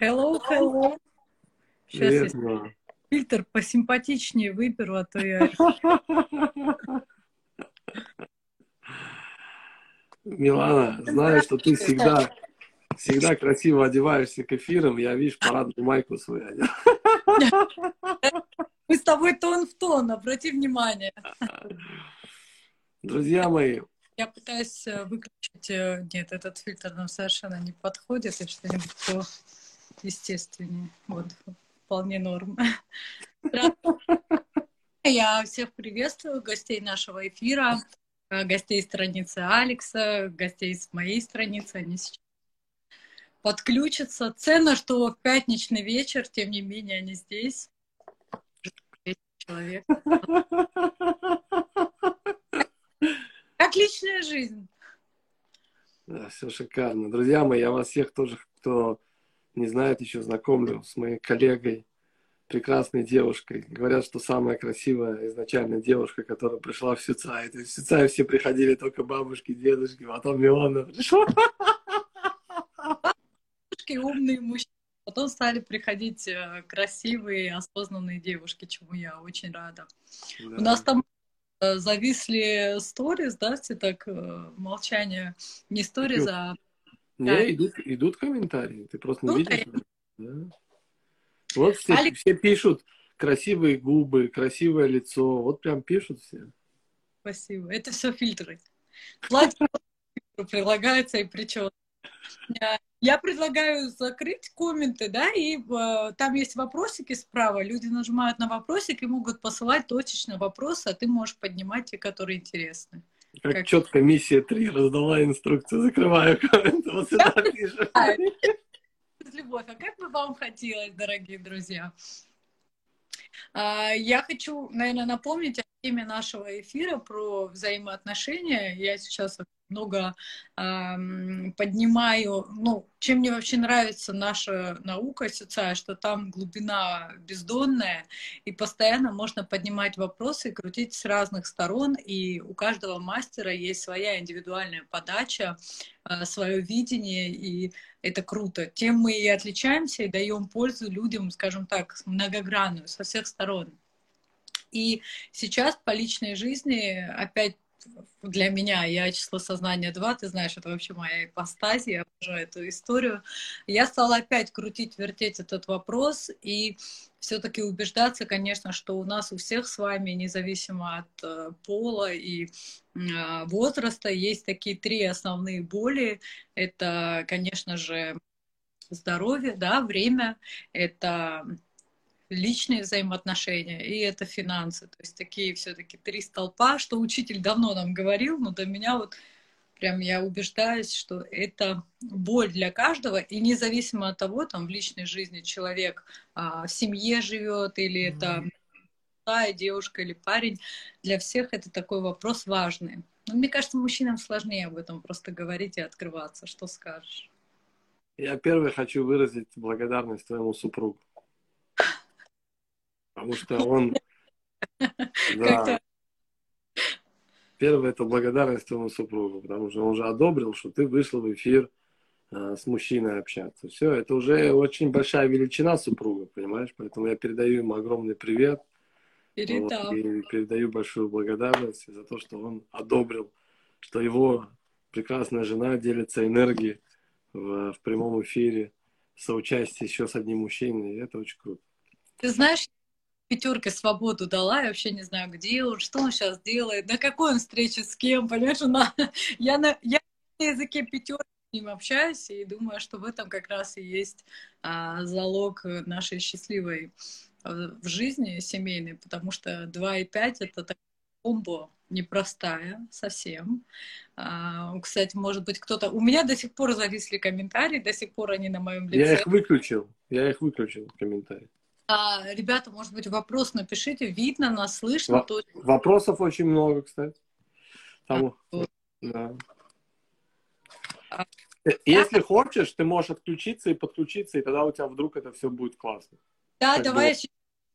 Hello, hello. Сейчас Привет, я фильтр посимпатичнее выберу, а то я... Милана, знаю, что ты всегда, всегда красиво одеваешься к эфирам. Я, видишь, парадную майку свою одел. Мы с тобой тон в тон, обрати внимание. Друзья мои, Я пытаюсь э, выключить... э, Нет, этот фильтр нам совершенно не подходит, и что-нибудь естественнее. Вот, вполне норм. Я всех приветствую, гостей нашего эфира, э, гостей страницы Алекса, гостей с моей страницы. Они сейчас подключатся. Ценно, что в пятничный вечер, тем не менее, они здесь. Человек. Как личная жизнь. да, все шикарно. Друзья мои, я вас всех тоже, кто не знает, еще знакомлю с моей коллегой, прекрасной девушкой. Говорят, что самая красивая изначально девушка, которая пришла в Сюцай. То есть в Сюцай все приходили только бабушки, дедушки, потом Милана пришла. Девушки, умные мужчины. Потом стали приходить э, красивые, осознанные девушки, чему я очень рада. У нас там э, зависли сторис, да, все так э, молчание. Не сторис, а Не, идут, идут комментарии. Ты просто не Ну, видишь. Да. Вот все, Алекс- все пишут красивые губы, красивое лицо. Вот прям пишут все. спасибо. Это все фильтры. Платье прилагается и причем. Я предлагаю закрыть комменты, да, и э, там есть вопросики справа. Люди нажимают на вопросик и могут посылать точечно вопросы, а ты можешь поднимать те, которые интересны. Как, Как- четко миссия 3 раздала инструкцию. Закрываю комменты. Вот сюда пишут. Любовь, а как бы вам хотелось, дорогие друзья? А, Я хочу, наверное, напомнить о теме нашего эфира про взаимоотношения. Я сейчас много ам, поднимаю, ну, чем мне вообще нравится наша наука социальная, что там глубина бездонная, и постоянно можно поднимать вопросы крутить с разных сторон, и у каждого мастера есть своя индивидуальная подача, свое видение, и это круто. Тем мы и отличаемся и даем пользу людям, скажем так, многогранную, со всех сторон. И сейчас по личной жизни опять для меня, я число сознания 2, ты знаешь, это вообще моя ипостась, я обожаю эту историю. Я стала опять крутить, вертеть этот вопрос и все-таки убеждаться, конечно, что у нас у всех с вами, независимо от э, пола и э, возраста, есть такие три основные боли. Это, конечно же, здоровье, да, время, это личные взаимоотношения и это финансы. То есть такие все-таки три столпа, что учитель давно нам говорил, но до меня вот прям я убеждаюсь, что это боль для каждого, и независимо от того, там в личной жизни человек а, в семье живет, или Мгм. это молодая девушка или парень, для всех это такой вопрос важный. Но мне кажется, мужчинам сложнее об этом просто говорить и открываться. Что скажешь? Я первый хочу выразить благодарность твоему супругу. Потому что он... Да, первое это благодарность твоему супругу, потому что он же одобрил, что ты вышла в эфир э, с мужчиной общаться. Все, это уже очень большая величина супруга, понимаешь? Поэтому я передаю ему огромный привет. Вот, и передаю большую благодарность за то, что он одобрил, что его прекрасная жена делится энергией в, в прямом эфире, соучастие еще с одним мужчиной. И это очень круто. Ты знаешь, пятерка свободу дала, я вообще не знаю, где он, что он сейчас делает, на какой он встрече с кем, понимаешь, на... я, на... я на языке пятерки с ним общаюсь и думаю, что в этом как раз и есть а, залог нашей счастливой а, в жизни семейной, потому что 2 и 5 это такая комбо непростая совсем. А, кстати, может быть, кто-то... У меня до сих пор зависли комментарии, до сих пор они на моем лице. Я их выключил. Я их выключил, комментарии. А, ребята, может быть, вопрос напишите. Видно нас, слышно. То... Вопросов очень много, кстати. Там, вот. да. А- Если хочешь, ты можешь отключиться и подключиться, и тогда у тебя вдруг это все будет классно. Да, Как давай бы- я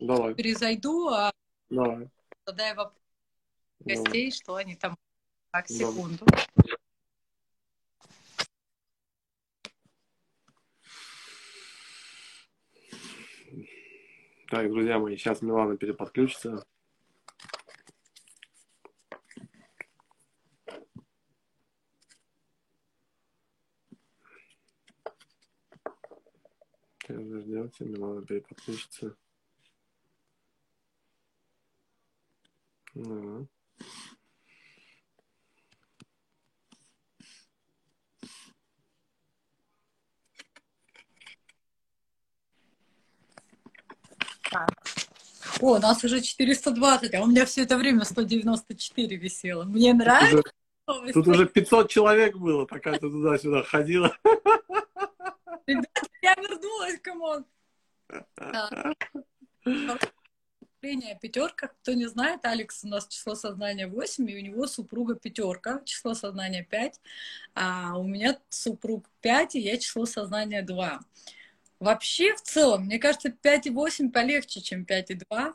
Давай, перезайду, а давай. я вопрос давай. гостей, что они там... Так, Давай. Так, друзья мои, сейчас Милана переподключится. Сейчас дождемся, Милана переподключится. Ну. О, у нас уже 420, а у меня все это время 194 висело. Мне нравится. Тут уже, тут уже 500 человек было, пока ты туда-сюда ходила. Ребята, я вернулась, come on. Пятерка. Кто не знает, Алекс у нас число сознания 8, и у него супруга пятерка, число сознания 5, а у меня супруг 5, и я число сознания 2. Вообще, в целом, мне кажется, 5,8 полегче, чем 5,2.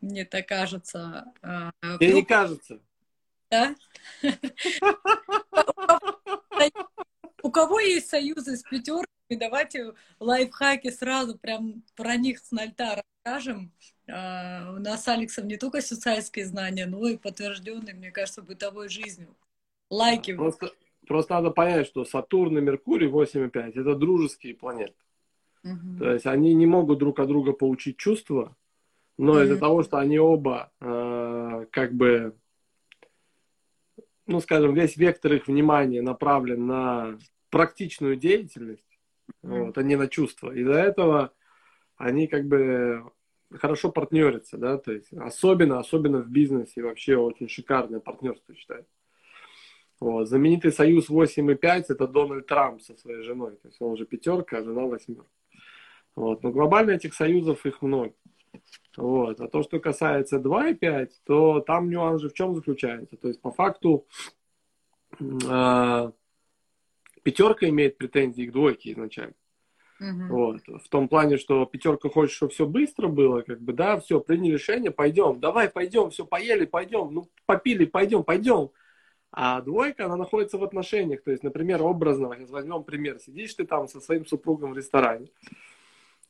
Мне так кажется. А, Мне не кажется. Да? У кого есть союзы с пятерками, давайте лайфхаки сразу прям про них с нальта расскажем. А, у нас с Алексом не только социальские знания, но и подтвержденные, мне кажется, бытовой жизнью. Лайки. Просто, просто надо понять, что Сатурн и Меркурий 8,5 это дружеские планеты. Угу. То есть они не могут друг от друга получить чувства, но угу. из-за того, что они оба э, как бы, ну, скажем, весь вектор их внимания направлен на практичную деятельность, угу. вот, а не на чувства. Из-за этого они как бы хорошо партнерятся, да, то есть особенно, особенно в бизнесе вообще очень шикарное партнерство считается. Вот. Знаменитый союз 8,5 это Дональд Трамп со своей женой. То есть он уже пятерка, а жена восьмерка. Вот. Но глобально этих союзов их много. Вот. А то, что касается 2,5, то там нюанс же в чем заключается? То есть по факту э, пятерка имеет претензии к двойке изначально. Угу. Вот. В том плане, что пятерка хочет, чтобы все быстро было, как бы, да, все, приняли решение, пойдем, давай, пойдем, все, поели, пойдем, ну, попили, пойдем, пойдем. А двойка, она находится в отношениях. То есть, например, образно, сейчас возьмем пример, сидишь ты там со своим супругом в ресторане,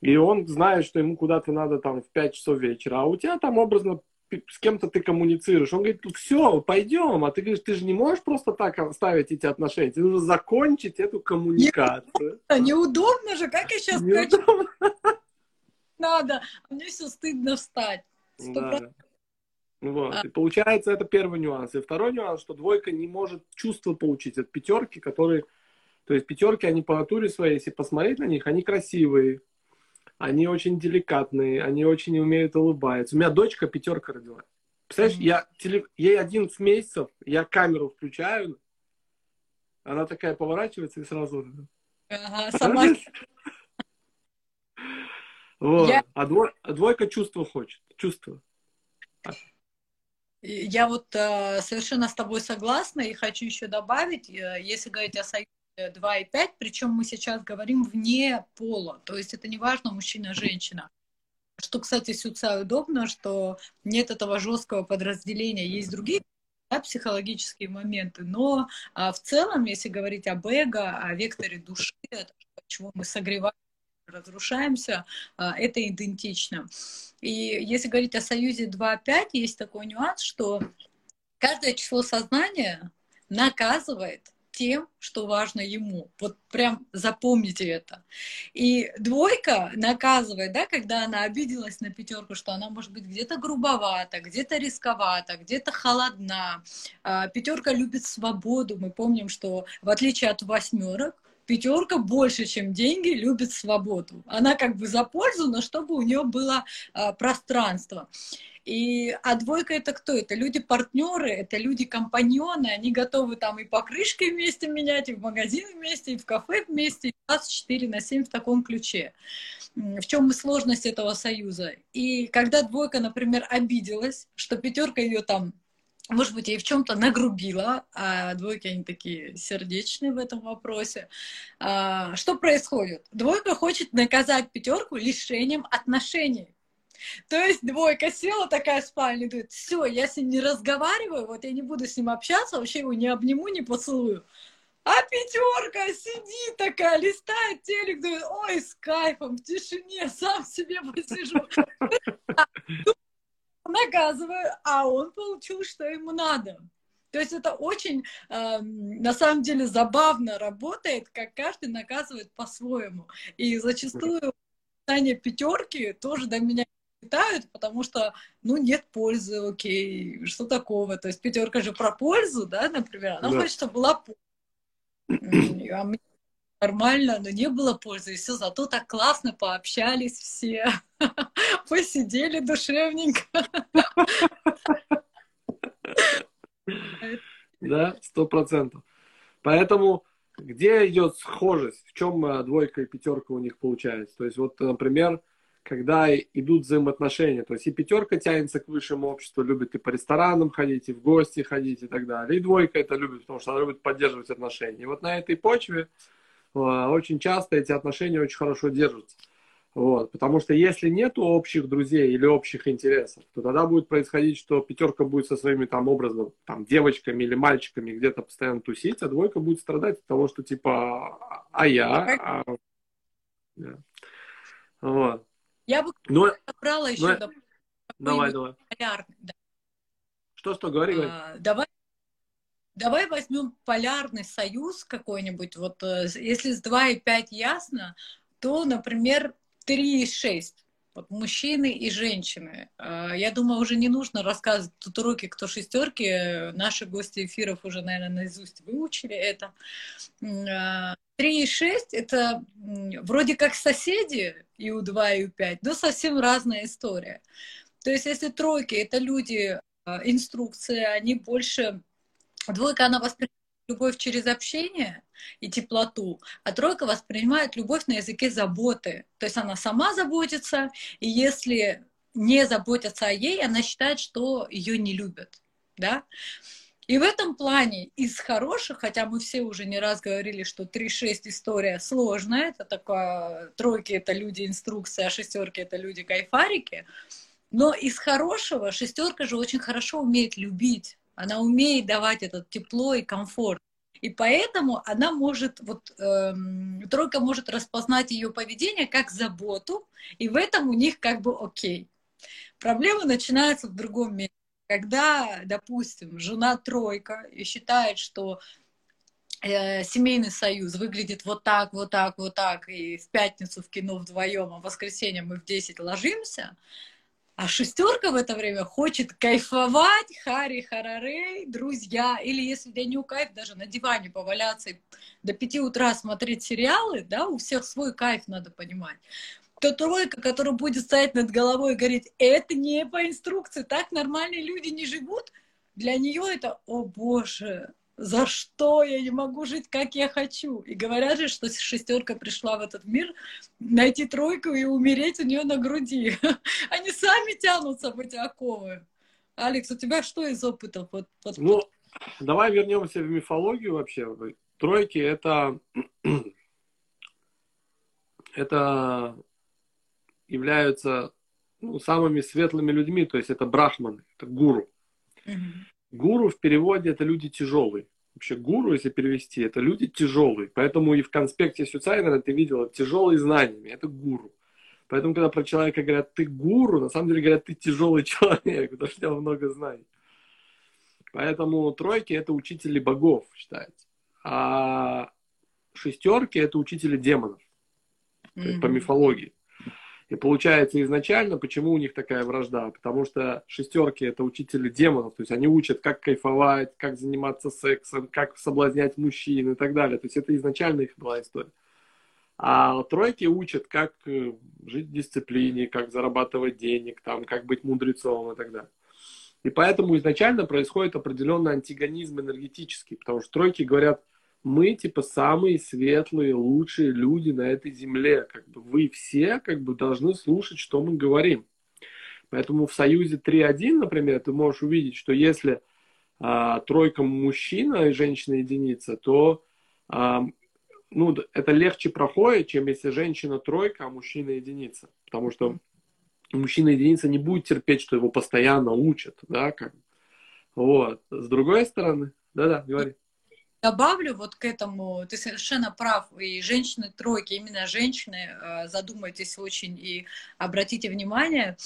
и он знает, что ему куда-то надо там в 5 часов вечера, а у тебя там образно с кем-то ты коммуницируешь. Он говорит, все, пойдем. А ты говоришь, ты же не можешь просто так оставить эти отношения. Тебе нужно закончить эту коммуникацию. Неудобно, неудобно же, как я сейчас хочу. Надо, а мне все стыдно встать. Да. Вот. А. И получается, это первый нюанс. И второй нюанс, что двойка не может чувства получить от пятерки, которые... То есть пятерки, они по натуре своей, если посмотреть на них, они красивые, они очень деликатные, они очень умеют улыбаться. У меня дочка пятерка родила. Представляешь, mm-hmm. я теле... ей 11 месяцев, я камеру включаю, она такая поворачивается и сразу... Ага, сама... Вот. Я... А, а двойка чувства хочет. Чувство. Я вот э, совершенно с тобой согласна и хочу еще добавить, э, если говорить о союзе 2,5, причем мы сейчас говорим вне пола, то есть это не важно, мужчина, женщина. Что, кстати, сюда удобно, что нет этого жесткого подразделения, есть другие да, психологические моменты, но а, в целом, если говорить об эго, о векторе души, чего мы согреваем, разрушаемся, а, это идентично. И если говорить о союзе 2.5, есть такой нюанс, что каждое число сознания наказывает тем, что важно ему. Вот прям запомните это. И двойка наказывает, да, когда она обиделась на пятерку, что она может быть где-то грубовата, где-то рисковата, где-то холодна. А, пятерка любит свободу. Мы помним, что в отличие от восьмерок, пятерка больше, чем деньги, любит свободу. Она как бы за пользу, но чтобы у нее было а, пространство. И, а двойка это кто? Это люди-партнеры, это люди-компаньоны, они готовы там и покрышки вместе менять, и в магазин вместе, и в кафе вместе, и 24 на 7 в таком ключе. В чем сложность этого союза? И когда двойка, например, обиделась, что пятерка ее там может быть, ей в чем-то нагрубила, а двойки, они такие сердечные в этом вопросе. А, что происходит? Двойка хочет наказать пятерку лишением отношений. То есть двойка села такая в спальне, говорит, все, я с ним не разговариваю, вот я не буду с ним общаться, вообще его не обниму, не поцелую. А пятерка сидит такая, листает телек, думает, ой, с кайфом, в тишине, сам себе посижу. Наказываю, а он получил, что ему надо. То есть это очень, э, на самом деле, забавно работает, как каждый наказывает по-своему. И зачастую знания пятерки тоже до меня летают, потому что, ну, нет пользы, окей, что такого? То есть пятерка же про пользу, да, например, она да. хочет, чтобы была польза. А мне нормально, но не было пользы, и все, зато так классно пообщались все, посидели душевненько. Да, сто процентов. Поэтому где идет схожесть? В чем э, двойка и пятерка у них получается? То есть вот, например, когда идут взаимоотношения, то есть и пятерка тянется к высшему обществу, любит и по ресторанам ходить, и в гости ходить и так далее. И двойка это любит, потому что она любит поддерживать отношения. И вот на этой почве э, очень часто эти отношения очень хорошо держатся. Вот, потому что если нет общих друзей или общих интересов, то тогда будет происходить, что пятерка будет со своими там образом, там, девочками или мальчиками где-то постоянно тусить, а двойка будет страдать от того, что типа, а я... А... Да. Вот. Я бы но, брала еще... Но... Давай, давай. Полярный, да. Что, что, говори, говори. А, давай Давай возьмем полярный союз какой-нибудь. Вот э, если с 2 и 5 ясно, то, например, 3,6. Вот мужчины и женщины. А, я думаю, уже не нужно рассказывать тут уроки, кто шестерки. Наши гости эфиров уже, наверное, наизусть выучили это. 3,6 а, это вроде как соседи и У2, и У5, но совсем разная история. То есть если тройки — это люди, а, инструкции, они больше... Двойка, она воспринимает любовь через общение и теплоту, а тройка воспринимает любовь на языке заботы. То есть она сама заботится, и если не заботятся о ей, она считает, что ее не любят. Да? И в этом плане из хороших, хотя мы все уже не раз говорили, что 3-6 история сложная, это такое, тройки это люди инструкции, а шестерки это люди кайфарики, но из хорошего шестерка же очень хорошо умеет любить, она умеет давать это тепло и комфорт. И поэтому она может, вот эм, тройка может распознать ее поведение как заботу, и в этом у них как бы окей. Проблема начинается в другом месте. Когда, допустим, жена тройка и считает, что э, семейный союз выглядит вот так, вот так, вот так, и в пятницу в кино вдвоем, а в воскресенье мы в 10 ложимся, а шестерка в это время хочет кайфовать, хари, харарей, друзья, или если для нее кайф, даже на диване поваляться и до пяти утра смотреть сериалы, да, у всех свой кайф, надо понимать. То тройка, которая будет стоять над головой и говорить, это не по инструкции, так нормальные люди не живут, для нее это, о боже, за что я не могу жить, как я хочу. И говорят же, что шестерка пришла в этот мир найти тройку и умереть у нее на груди. Они сами тянутся в эти оковы. Алекс, у тебя что из опыта? Вот, вот, ну, давай вернемся в мифологию вообще. Тройки это это являются ну, самыми светлыми людьми, то есть это брахманы, это гуру. Угу. Гуру в переводе это люди тяжелые. Вообще гуру, если перевести, это люди тяжелые. Поэтому и в конспекте Сюцайнера ты видела тяжелые знаниями. Это гуру. Поэтому, когда про человека говорят, ты гуру, на самом деле говорят, ты тяжелый человек, потому что у тебя много знаний. Поэтому тройки это учители богов, считается. А шестерки это учители демонов. Mm-hmm. По мифологии. И получается изначально, почему у них такая вражда? Потому что шестерки это учители демонов, то есть они учат, как кайфовать, как заниматься сексом, как соблазнять мужчин и так далее. То есть это изначально их была история. А тройки учат, как э, жить в дисциплине, как зарабатывать денег, там, как быть мудрецом и так далее. И поэтому изначально происходит определенный антигонизм энергетический, потому что тройки говорят, мы типа самые светлые, лучшие люди на этой земле. Как бы вы все как бы должны слушать, что мы говорим. Поэтому в Союзе 3.1, например, ты можешь увидеть, что если а, тройка мужчина и женщина единица, то а, ну, это легче проходит, чем если женщина тройка, а мужчина единица. Потому что мужчина единица не будет терпеть, что его постоянно учат, да, как. Вот. С другой стороны, да-да, говори. Добавлю вот к этому, ты совершенно прав, и женщины тройки, именно женщины, э, задумайтесь очень и обратите внимание,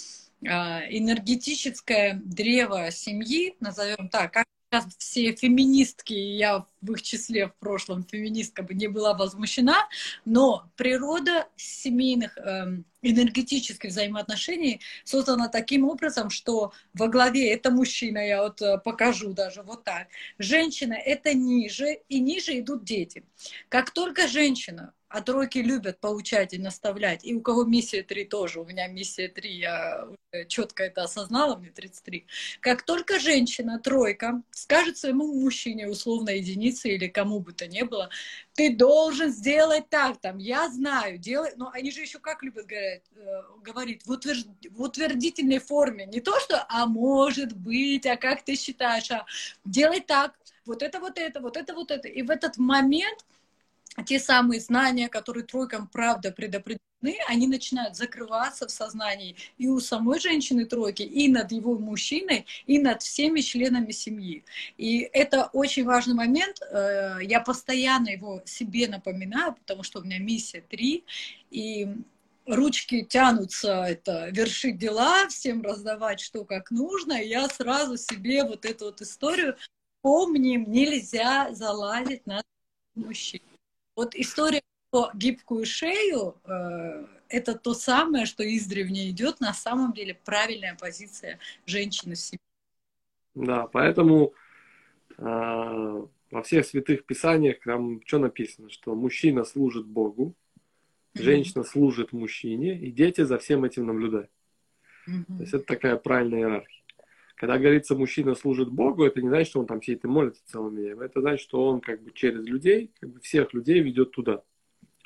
э, энергетическое древо семьи, назовем так, как сейчас все феминистки, я в их числе в прошлом феминистка бы не была возмущена, но природа семейных эм, энергетических взаимоотношений создана таким образом, что во главе это мужчина, я вот э, покажу даже вот так, женщина это ниже, и ниже идут дети. Как только женщина а тройки любят поучать и наставлять. И у кого миссия 3 тоже. У меня миссия 3, я четко это осознала, мне 33. Как только женщина, тройка, скажет своему мужчине, условно единице или кому бы то ни было, ты должен сделать так, там, я знаю, делай, но они же еще как любят говорить, э, говорить в, утвержд... в утвердительной форме, не то, что, а может быть, а как ты считаешь, а делай так, вот это, вот это, вот это, вот это. И в этот момент те самые знания, которые тройкам правда предопределены, они начинают закрываться в сознании и у самой женщины тройки, и над его мужчиной, и над всеми членами семьи. И это очень важный момент. Э, я постоянно его себе напоминаю, потому что у меня миссия 3, и ручки тянутся это вершить дела, всем раздавать что как нужно, и я сразу себе вот эту вот историю помним, нельзя залазить на мужчин. Вот история про гибкую шею э, это то самое, что издревле идет, на самом деле правильная позиция женщины в семье. Да, поэтому э, во всех святых писаниях там что написано, что мужчина служит Богу, женщина служит мужчине, и дети за всем этим наблюдают. Mm-hmm. То есть это такая правильная иерархия. Когда говорится, мужчина служит Богу, это не значит, что он там сидит и молится целыми днями. Это значит, что он как бы через людей, как бы всех людей ведет туда.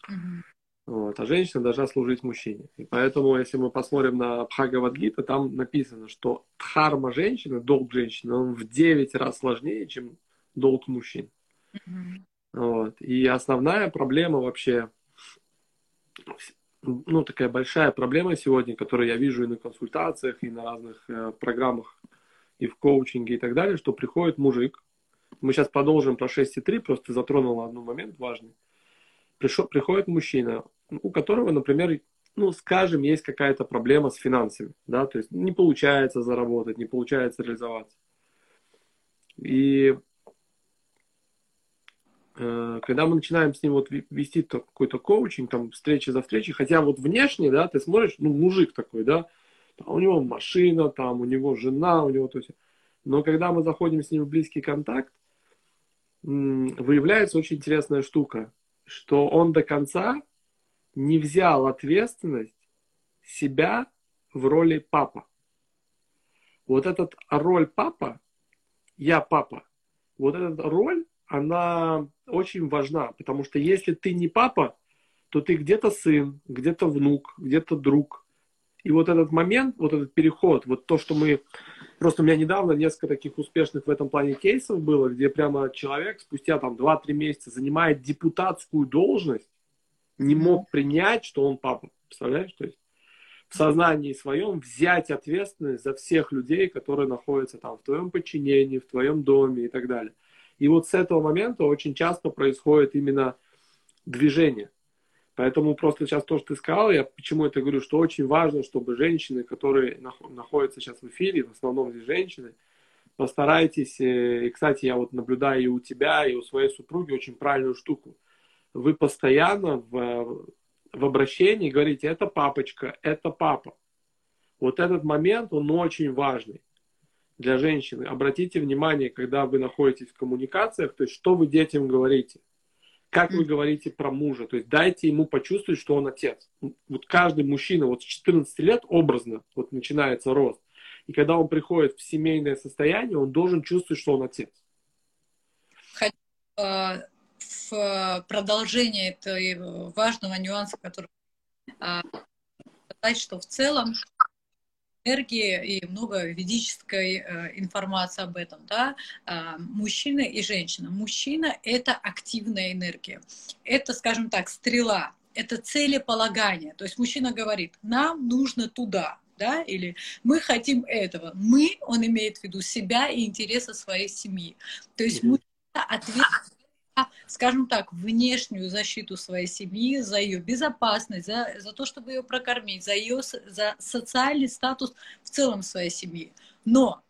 Mm-hmm. Вот. А женщина должна служить мужчине. И поэтому, если мы посмотрим на Бхагавадгита, там написано, что дхарма женщины, долг женщины, он в 9 раз сложнее, чем долг мужчин. Mm-hmm. Вот. И основная проблема вообще, ну, такая большая проблема сегодня, которую я вижу и на консультациях, и на разных э, программах и в коучинге и так далее, что приходит мужик. Мы сейчас продолжим про 6,3, просто затронула один момент важный. Пришел, приходит мужчина, у которого, например, ну, скажем, есть какая-то проблема с финансами, да, то есть не получается заработать, не получается реализоваться. И э, когда мы начинаем с ним вот вести какой-то коучинг, там, встречи за встречей, хотя вот внешне, да, ты смотришь, ну, мужик такой, да, у него машина, там, у него жена, у него то есть. Но когда мы заходим с ним в близкий контакт, выявляется очень интересная штука, что он до конца не взял ответственность себя в роли папа. Вот этот роль папа, я папа, вот эта роль, она очень важна, потому что если ты не папа, то ты где-то сын, где-то внук, где-то друг – и вот этот момент, вот этот переход, вот то, что мы... Просто у меня недавно несколько таких успешных в этом плане кейсов было, где прямо человек спустя там 2-3 месяца занимает депутатскую должность, не мог принять, что он папа. Представляешь? То есть в сознании своем взять ответственность за всех людей, которые находятся там в твоем подчинении, в твоем доме и так далее. И вот с этого момента очень часто происходит именно движение. Поэтому просто сейчас то, что ты сказал, я почему это говорю, что очень важно, чтобы женщины, которые находятся сейчас в эфире, в основном здесь женщины, постарайтесь, э, и, кстати, я вот наблюдаю и у тебя, и у своей супруги очень правильную штуку. Вы постоянно в, в обращении говорите, это папочка, это папа. Вот этот момент, он очень важный для женщины. Обратите внимание, когда вы находитесь в коммуникациях, то есть что вы детям говорите – как вы говорите про мужа? То есть дайте ему почувствовать, что он отец. Вот каждый мужчина вот с 14 лет образно вот начинается рост. И когда он приходит в семейное состояние, он должен чувствовать, что он отец. Хочу э, в продолжение этого важного нюанса, который э, сказать, что в целом энергии и много ведической э, информации об этом, да, э, мужчина и женщина. Мужчина — это активная энергия, это, скажем так, стрела, это целеполагание. То есть мужчина говорит, нам нужно туда, да, или мы хотим этого. Мы, он имеет в виду себя и интересы своей семьи. То есть мужчина ответственен скажем так, внешнюю защиту своей семьи, за ее безопасность, за, за то, чтобы ее прокормить, за ее за социальный статус в целом своей семьи. Но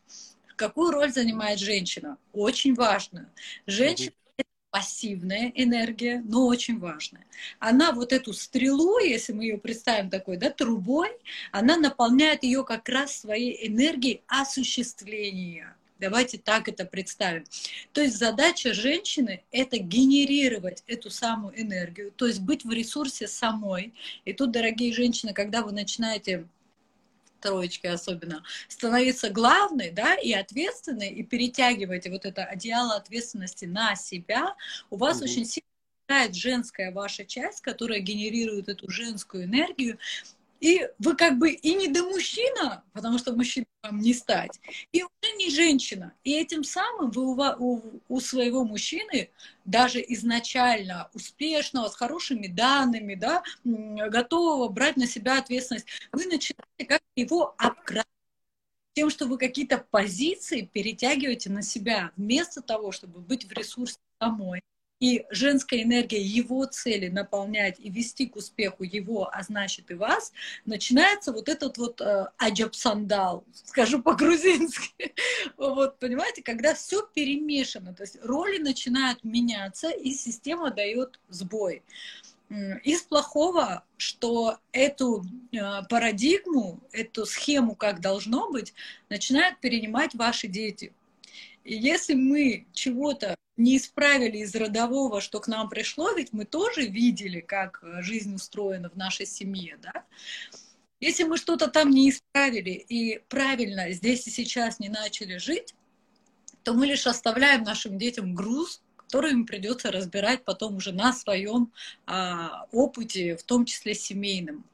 какую роль занимает женщина? Очень важную. Женщина пассивная энергия, но очень важная. Она вот эту стрелу, если мы ее представим такой, да, трубой, она наполняет ее как раз своей энергией осуществления. Давайте так это представим. То есть задача женщины – это генерировать эту самую энергию, то есть быть в ресурсе самой. И тут, дорогие женщины, когда вы начинаете троечки особенно, становиться главной, да, и ответственной, и перетягиваете вот это одеяло ответственности на себя, у вас mm-hmm. очень сильно женская ваша часть, которая генерирует эту женскую энергию, и вы как бы и не до мужчина, потому что мужчина вам не стать, и уже не женщина. И этим самым вы у, у, у своего мужчины, даже изначально успешного, с хорошими данными, да, готового брать на себя ответственность, вы начинаете как его обкрадывать тем, что вы какие-то позиции перетягиваете на себя, вместо того, чтобы быть в ресурсе самой и женская энергия его цели наполнять и вести к успеху его, а значит и вас, начинается вот этот вот э, аджапсандал, скажу по-грузински. вот, понимаете, когда все перемешано, то есть роли начинают меняться, и система дает сбой. Из плохого, что эту э, парадигму, эту схему, как должно быть, начинают перенимать ваши дети. Если мы чего-то не исправили из родового, что к нам пришло, ведь мы тоже видели, как э, жизнь устроена в нашей семье, да? Если мы что-то там не исправили и правильно здесь и сейчас не начали жить, то мы лишь оставляем нашим детям груз, который им придется разбирать потом уже на своем а, опыте, в том числе семейном.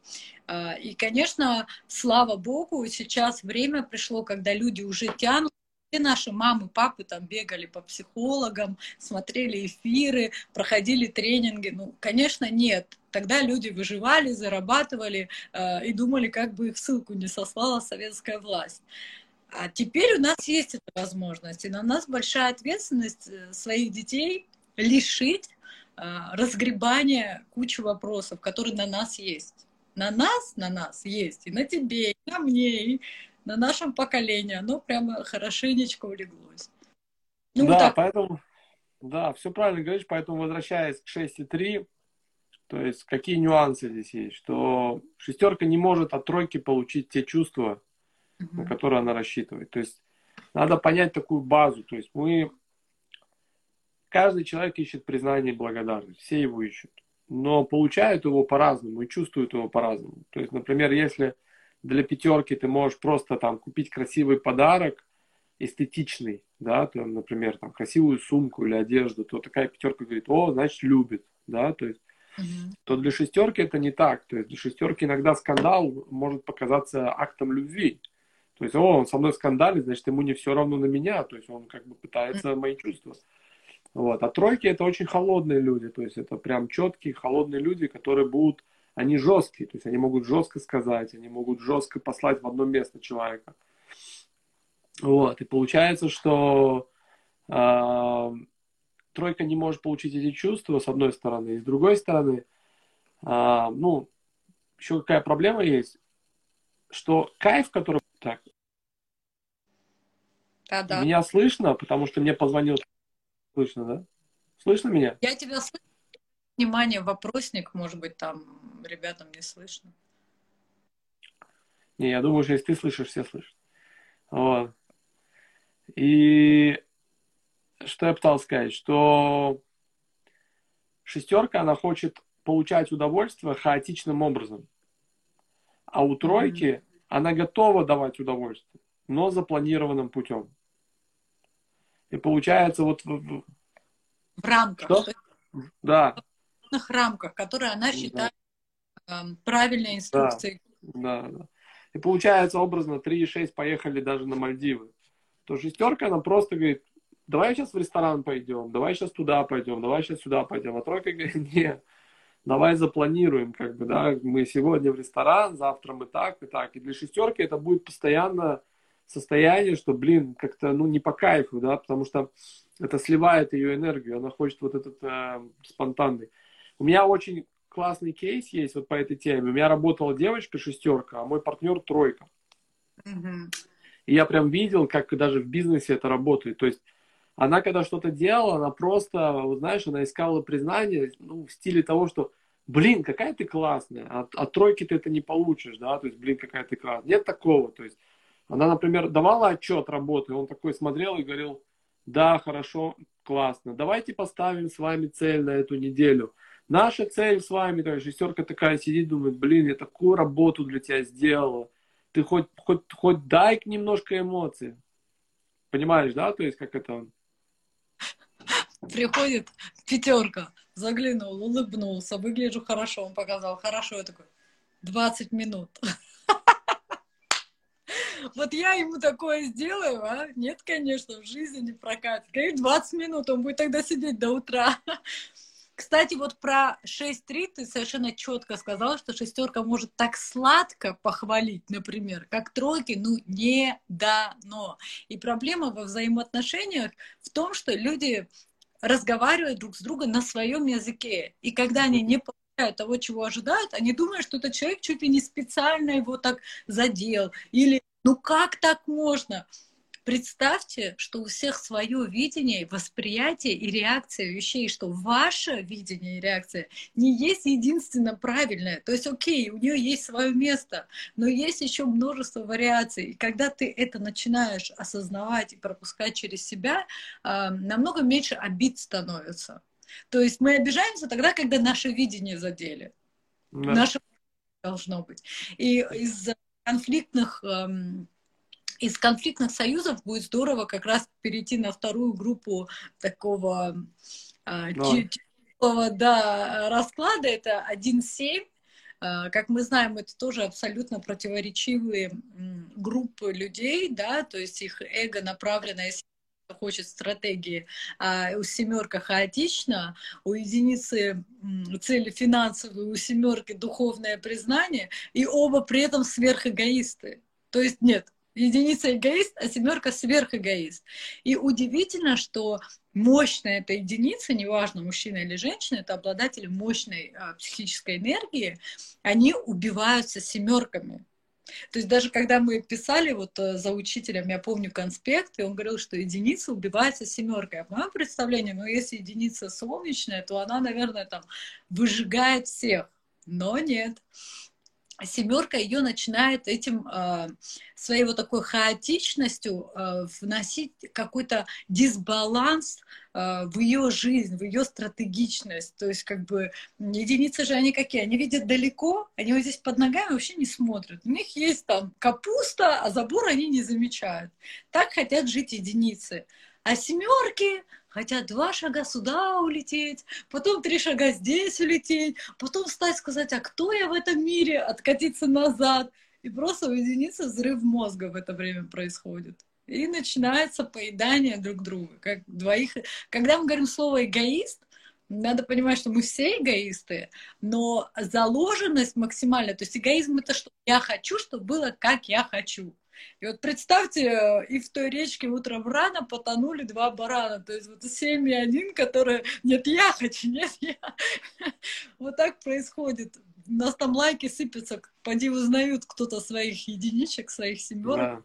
А, и, конечно, слава Богу, сейчас время пришло, когда люди уже тянут все наши мамы, папы там бегали по психологам, смотрели эфиры, проходили тренинги. Ну, конечно, нет. Тогда люди выживали, зарабатывали э, и думали, как бы их ссылку не сослала советская власть. А теперь у нас есть эта возможность, и на нас большая ответственность э, своих детей лишить э, разгребания кучи вопросов, которые на нас есть. На нас, на нас есть, и на тебе, и на мне, и на нашем поколении оно прямо хорошенечко улеглось. Ну, да, так. поэтому, да, все правильно говоришь, поэтому возвращаясь к 6,3, то есть какие нюансы здесь есть, что шестерка не может от тройки получить те чувства, угу. на которые она рассчитывает. То есть надо понять такую базу, то есть мы, каждый человек ищет признание и благодарность, все его ищут, но получают его по-разному и чувствуют его по-разному. То есть, например, если для пятерки ты можешь просто там купить красивый подарок, эстетичный, да, то, например, там красивую сумку или одежду, то такая пятерка говорит, о, значит, любит, да, то есть, uh-huh. то для шестерки это не так, то есть для шестерки иногда скандал может показаться актом любви, то есть, о, он со мной скандалит, значит, ему не все равно на меня, то есть он как бы пытается uh-huh. мои чувства. Вот. А тройки это очень холодные люди, то есть это прям четкие, холодные люди, которые будут они жесткие, то есть они могут жестко сказать, они могут жестко послать в одно место человека. Вот, и получается, что э, тройка не может получить эти чувства, с одной стороны, и с другой стороны, э, ну, еще какая проблема есть, что кайф, который... Так, да, да. Меня слышно, потому что мне позвонил... Слышно, да? Слышно меня? Я тебя слышу. Внимание, вопросник, может быть, там ребятам не слышно. Не, я думаю, что если ты слышишь, все слышат. Вот. И что я пытался сказать, что шестерка, она хочет получать удовольствие хаотичным образом. А у тройки mm-hmm. она готова давать удовольствие, но запланированным путем. И получается вот в, рамках. Что? Да. В рамках, которые она считает правильной инструкцией. Да, да, да. И получается образно 3,6 поехали даже на Мальдивы. То шестерка, она просто говорит, давай сейчас в ресторан пойдем, давай сейчас туда пойдем, давай сейчас сюда пойдем. А тройка говорит, нет, давай запланируем, как бы, да, мы сегодня в ресторан, завтра мы так и так. И для шестерки это будет постоянно состояние, что, блин, как-то, ну, не по кайфу, да, потому что это сливает ее энергию, она хочет вот этот э, спонтанный. У меня очень классный кейс есть вот по этой теме. У меня работала девочка шестерка, а мой партнер тройка. Mm-hmm. И я прям видел, как даже в бизнесе это работает. То есть она когда что-то делала, она просто, знаешь, она искала признание ну, в стиле того, что блин, какая ты классная, от, от тройки ты это не получишь, да, то есть, блин, какая ты классная. Нет такого, то есть, она, например, давала отчет работы, он такой смотрел и говорил, да, хорошо, классно, давайте поставим с вами цель на эту неделю. Наша цель с вами, то есть, шестерка такая сидит, думает, блин, я такую работу для тебя сделала, ты хоть, хоть, хоть дай немножко эмоций. Понимаешь, да, то есть, как это... Приходит пятерка заглянул, улыбнулся, выгляжу хорошо, он показал, хорошо, я такой, 20 минут. Вот я ему такое сделаю, а? Нет, конечно, в жизни не прокатит. Говорит, 20 минут, он будет тогда сидеть до утра. Кстати, вот про 6-3 ты совершенно четко сказала, что шестерка может так сладко похвалить, например, как тройки, ну, не дано. И проблема во взаимоотношениях в том, что люди разговаривают друг с другом на своем языке. И когда они не получают того, чего ожидают, они думают, что этот человек чуть ли не специально его так задел. Или ну как так можно? Представьте, что у всех свое видение, восприятие и реакция вещей, что ваше видение и реакция не есть единственно правильное. То есть, окей, у нее есть свое место, но есть еще множество вариаций. И когда ты это начинаешь осознавать и пропускать через себя, а, намного меньше обид становится. То есть мы обижаемся тогда, когда наше видение задели. Да. Наше должно быть. И из конфликтных из конфликтных союзов будет здорово как раз перейти на вторую группу такого тяжелого да, расклада. Это 1.7. А, как мы знаем, это тоже абсолютно противоречивые группы людей, да, то есть их эго направлено, если хочет стратегии, а у семерка хаотично, у единицы цели финансовые, у семерки духовное признание, и оба при этом сверхэгоисты. То есть нет, единица эгоист, а семерка сверхэгоист. И удивительно, что мощная эта единица, неважно, мужчина или женщина, это обладатели мощной а, психической энергии, они убиваются семерками. То есть даже когда мы писали вот э, за учителем, я помню конспект, и он говорил, что единица убивается семеркой. А по моему представлению, ну если единица солнечная, то она, наверное, там выжигает всех. Но нет семерка ее начинает этим э, своей вот такой хаотичностью э, вносить какой-то дисбаланс э, в ее жизнь, в ее стратегичность. То есть как бы единицы же они какие? Они видят далеко, они вот здесь под ногами вообще не смотрят. У них есть там капуста, а забор они не замечают. Так хотят жить единицы. А семерки хотят два шага сюда улететь, потом три шага здесь улететь, потом встать сказать, а кто я в этом мире, откатиться назад. И просто у единицы взрыв мозга в это время происходит. И начинается поедание друг друга, как двоих. Когда мы говорим слово эгоист, надо понимать, что мы все эгоисты, но заложенность максимальная, то есть эгоизм это что я хочу, чтобы было как я хочу. И вот представьте, и в той речке утром рано потонули два барана. То есть вот семь и один, которые нет, я хочу, нет, я. Вот так происходит. У нас там лайки сыпятся, поди узнают кто-то своих единичек, своих семерок. Да.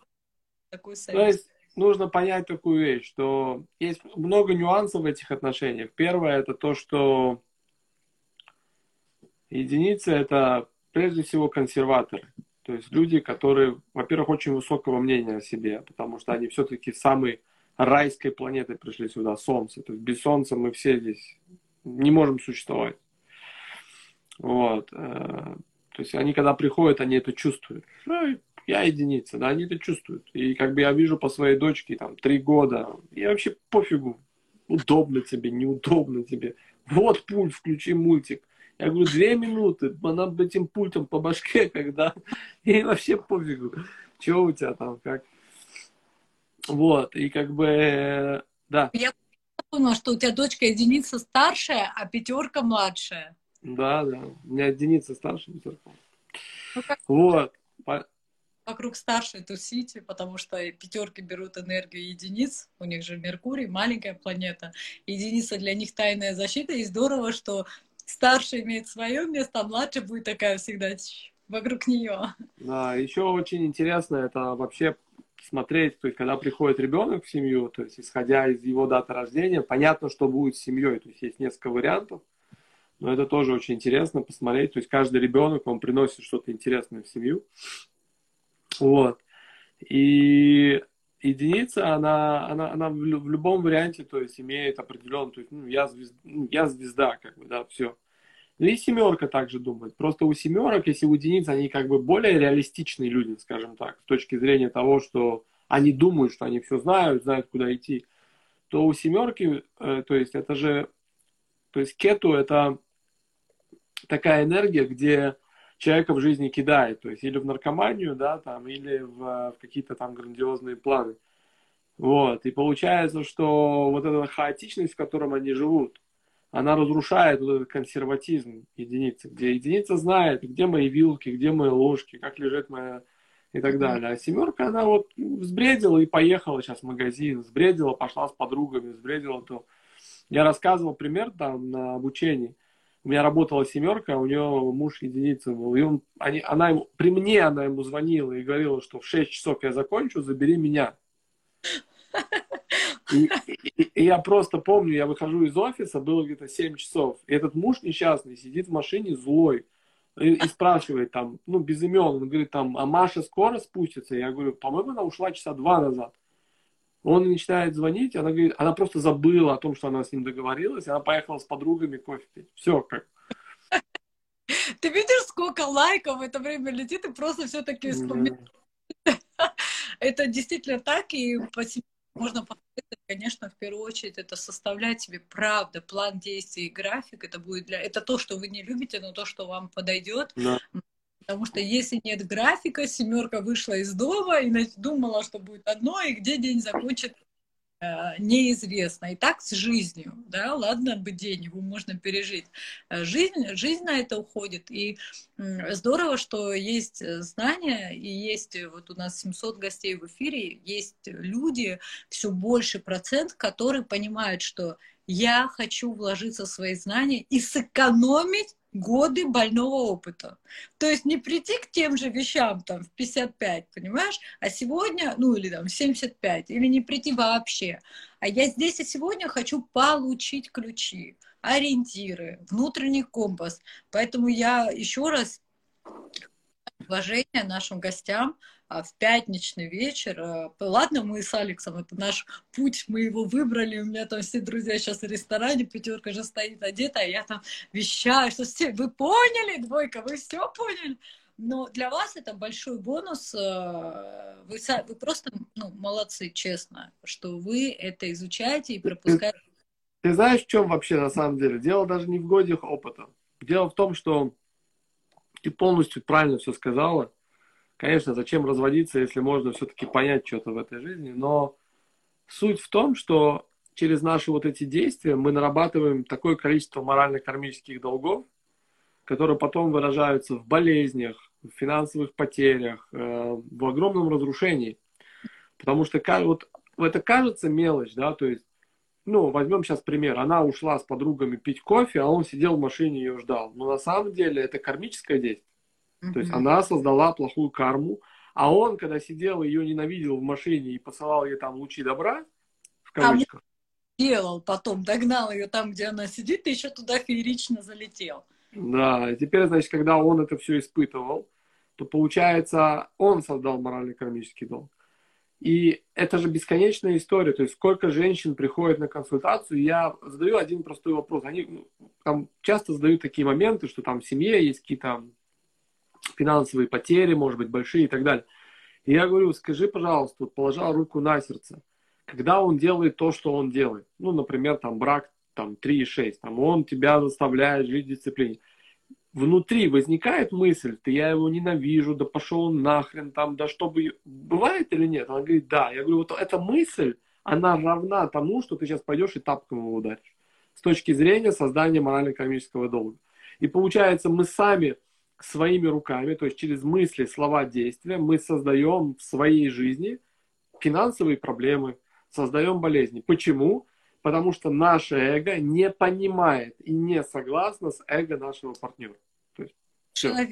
Такой союз. То есть нужно понять такую вещь, что есть много нюансов в этих отношениях. Первое это то, что единицы это прежде всего консерваторы. То есть люди, которые, во-первых, очень высокого мнения о себе, потому что они все-таки с самой райской планеты пришли сюда, Солнце. То есть без Солнца мы все здесь не можем существовать. Вот. Э, то есть они, когда приходят, они это чувствуют. Ну, я единица, да, они это чувствуют. И как бы я вижу по своей дочке, там, три года, и вообще пофигу, удобно тебе, неудобно тебе. Вот пульт, включи мультик. Я говорю, две минуты, она этим пультом по башке, когда... И вообще пофигу, что у тебя там, как... Вот, и как бы, да. Я поняла, что у тебя дочка единица старшая, а пятерка младшая. Да, да, у меня единица старшая, пятерка. Ну, вот. вокруг старшей тусите, потому что пятерки берут энергию единиц, у них же Меркурий, маленькая планета, единица для них тайная защита, и здорово, что старший имеет свое место, а младший будет такая всегда вокруг нее. Да, еще очень интересно это вообще смотреть, то есть когда приходит ребенок в семью, то есть исходя из его даты рождения, понятно, что будет с семьей, то есть есть несколько вариантов, но это тоже очень интересно посмотреть, то есть каждый ребенок, он приносит что-то интересное в семью, вот, и единица, она, она, она в, любом варианте, то есть имеет определенный, то есть, ну, я звезда, ну, я звезда, как бы, да, все. Ну и семерка также думает. Просто у семерок, если у единиц, они как бы более реалистичные люди, скажем так, с точки зрения того, что они думают, что они все знают, знают, куда идти, то у семерки, э, то есть это же, то есть кету это такая энергия, где человека в жизни кидает, то есть или в наркоманию, да, там, или в, в какие-то там грандиозные планы. Вот, и получается, что вот эта хаотичность, в котором они живут, она разрушает вот этот консерватизм единицы, где единица знает, где мои вилки, где мои ложки, как лежит моя и так далее. А семерка, она вот взбредила и поехала сейчас в магазин, взбредила, пошла с подругами, взбредила то. Я рассказывал пример там на обучении. У меня работала семерка, у нее муж единица был. И он, они, она ему, при мне она ему звонила и говорила, что в 6 часов я закончу, забери меня. И, и, и я просто помню, я выхожу из офиса, было где-то 7 часов, и этот муж несчастный сидит в машине злой и, и спрашивает там, ну, без имен, он говорит там, а Маша скоро спустится? Я говорю, по-моему, она ушла часа два назад. Он начинает звонить, она говорит, она просто забыла о том, что она с ним договорилась, она поехала с подругами кофе пить. Все как. Ты видишь, сколько лайков в это время летит, и просто все-таки вспоминаешь. Это действительно так, и по себе можно посоветовать, конечно, в первую очередь, это составлять себе правда план действий график. Это будет для... Это то, что вы не любите, но то, что вам подойдет. Да. Потому что если нет графика, семерка вышла из дома и думала, что будет одно, и где день закончит Э, неизвестно. И так с жизнью, да, ладно бы день, его можно пережить. Э, жизнь, жизнь на это уходит. И здорово, что есть знания, и есть вот у нас 700 гостей в эфире, есть люди, все больше процент, которые понимают, что я хочу вложиться в свои знания и сэкономить годы больного опыта. То есть не прийти к тем же вещам там в 55, понимаешь, а сегодня, ну или там в 75, или не прийти вообще. А я здесь и сегодня хочу получить ключи, ориентиры, внутренний компас. Поэтому я еще раз уважение нашим гостям, в пятничный вечер. А, ладно, мы с Алексом, это наш путь, мы его выбрали, у меня там все друзья сейчас в ресторане, пятерка же стоит одета, а я там вещаю, что все, вы поняли, двойка, вы все поняли? Но для вас это большой бонус. А, вы, вы просто ну, молодцы, честно, что вы это изучаете и пропускаете. Ты знаешь, в чем вообще на самом деле? Дело даже не в годах опыта. Дело в том, что ты полностью правильно все сказала. Конечно, зачем разводиться, если можно все-таки понять что-то в этой жизни, но суть в том, что через наши вот эти действия мы нарабатываем такое количество морально-кармических долгов, которые потом выражаются в болезнях, в финансовых потерях, э, в огромном разрушении. Потому что вот это кажется мелочь, да, то есть, ну, возьмем сейчас пример, она ушла с подругами пить кофе, а он сидел в машине и ее ждал. Но на самом деле это кармическое действие. Mm-hmm. То есть она создала плохую карму, а он, когда сидел, ее ненавидел в машине и посылал ей там лучи добра, в кавычках. А делал потом, догнал ее там, где она сидит, и еще туда феерично залетел. Да, и теперь, значит, когда он это все испытывал, то получается, он создал моральный кармический долг. И это же бесконечная история. То есть сколько женщин приходят на консультацию, я задаю один простой вопрос. Они ну, там часто задают такие моменты, что там в семье есть какие-то финансовые потери, может быть, большие и так далее. И я говорю, скажи, пожалуйста, вот положа руку на сердце, когда он делает то, что он делает, ну, например, там брак там 3,6, там он тебя заставляет жить в дисциплине, внутри возникает мысль, ты я его ненавижу, да пошел нахрен, там, да чтобы... Бывает или нет? Она говорит, да. Я говорю, вот эта мысль, она равна тому, что ты сейчас пойдешь и тапком его ударишь. С точки зрения создания морально-экономического долга. И получается, мы сами своими руками, то есть через мысли, слова, действия, мы создаем в своей жизни финансовые проблемы, создаем болезни. Почему? Потому что наше эго не понимает и не согласно с эго нашего партнера. То есть, все.